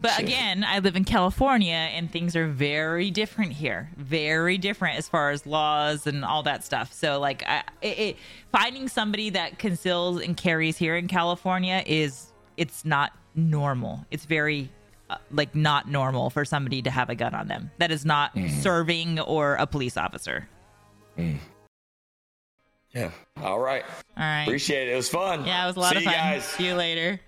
But Shit. again, I live in California and things are very different here. Very different as far as laws and all that stuff. So, like, I, it, it, finding somebody that conceals and carries here in California is, it's not normal. It's very, uh, like, not normal for somebody to have a gun on them. That is not Mm-hmm. serving or a police officer. Yeah. All right. All right. Appreciate it. It was fun. yeah, it was a lot See of you fun. guys. See you later.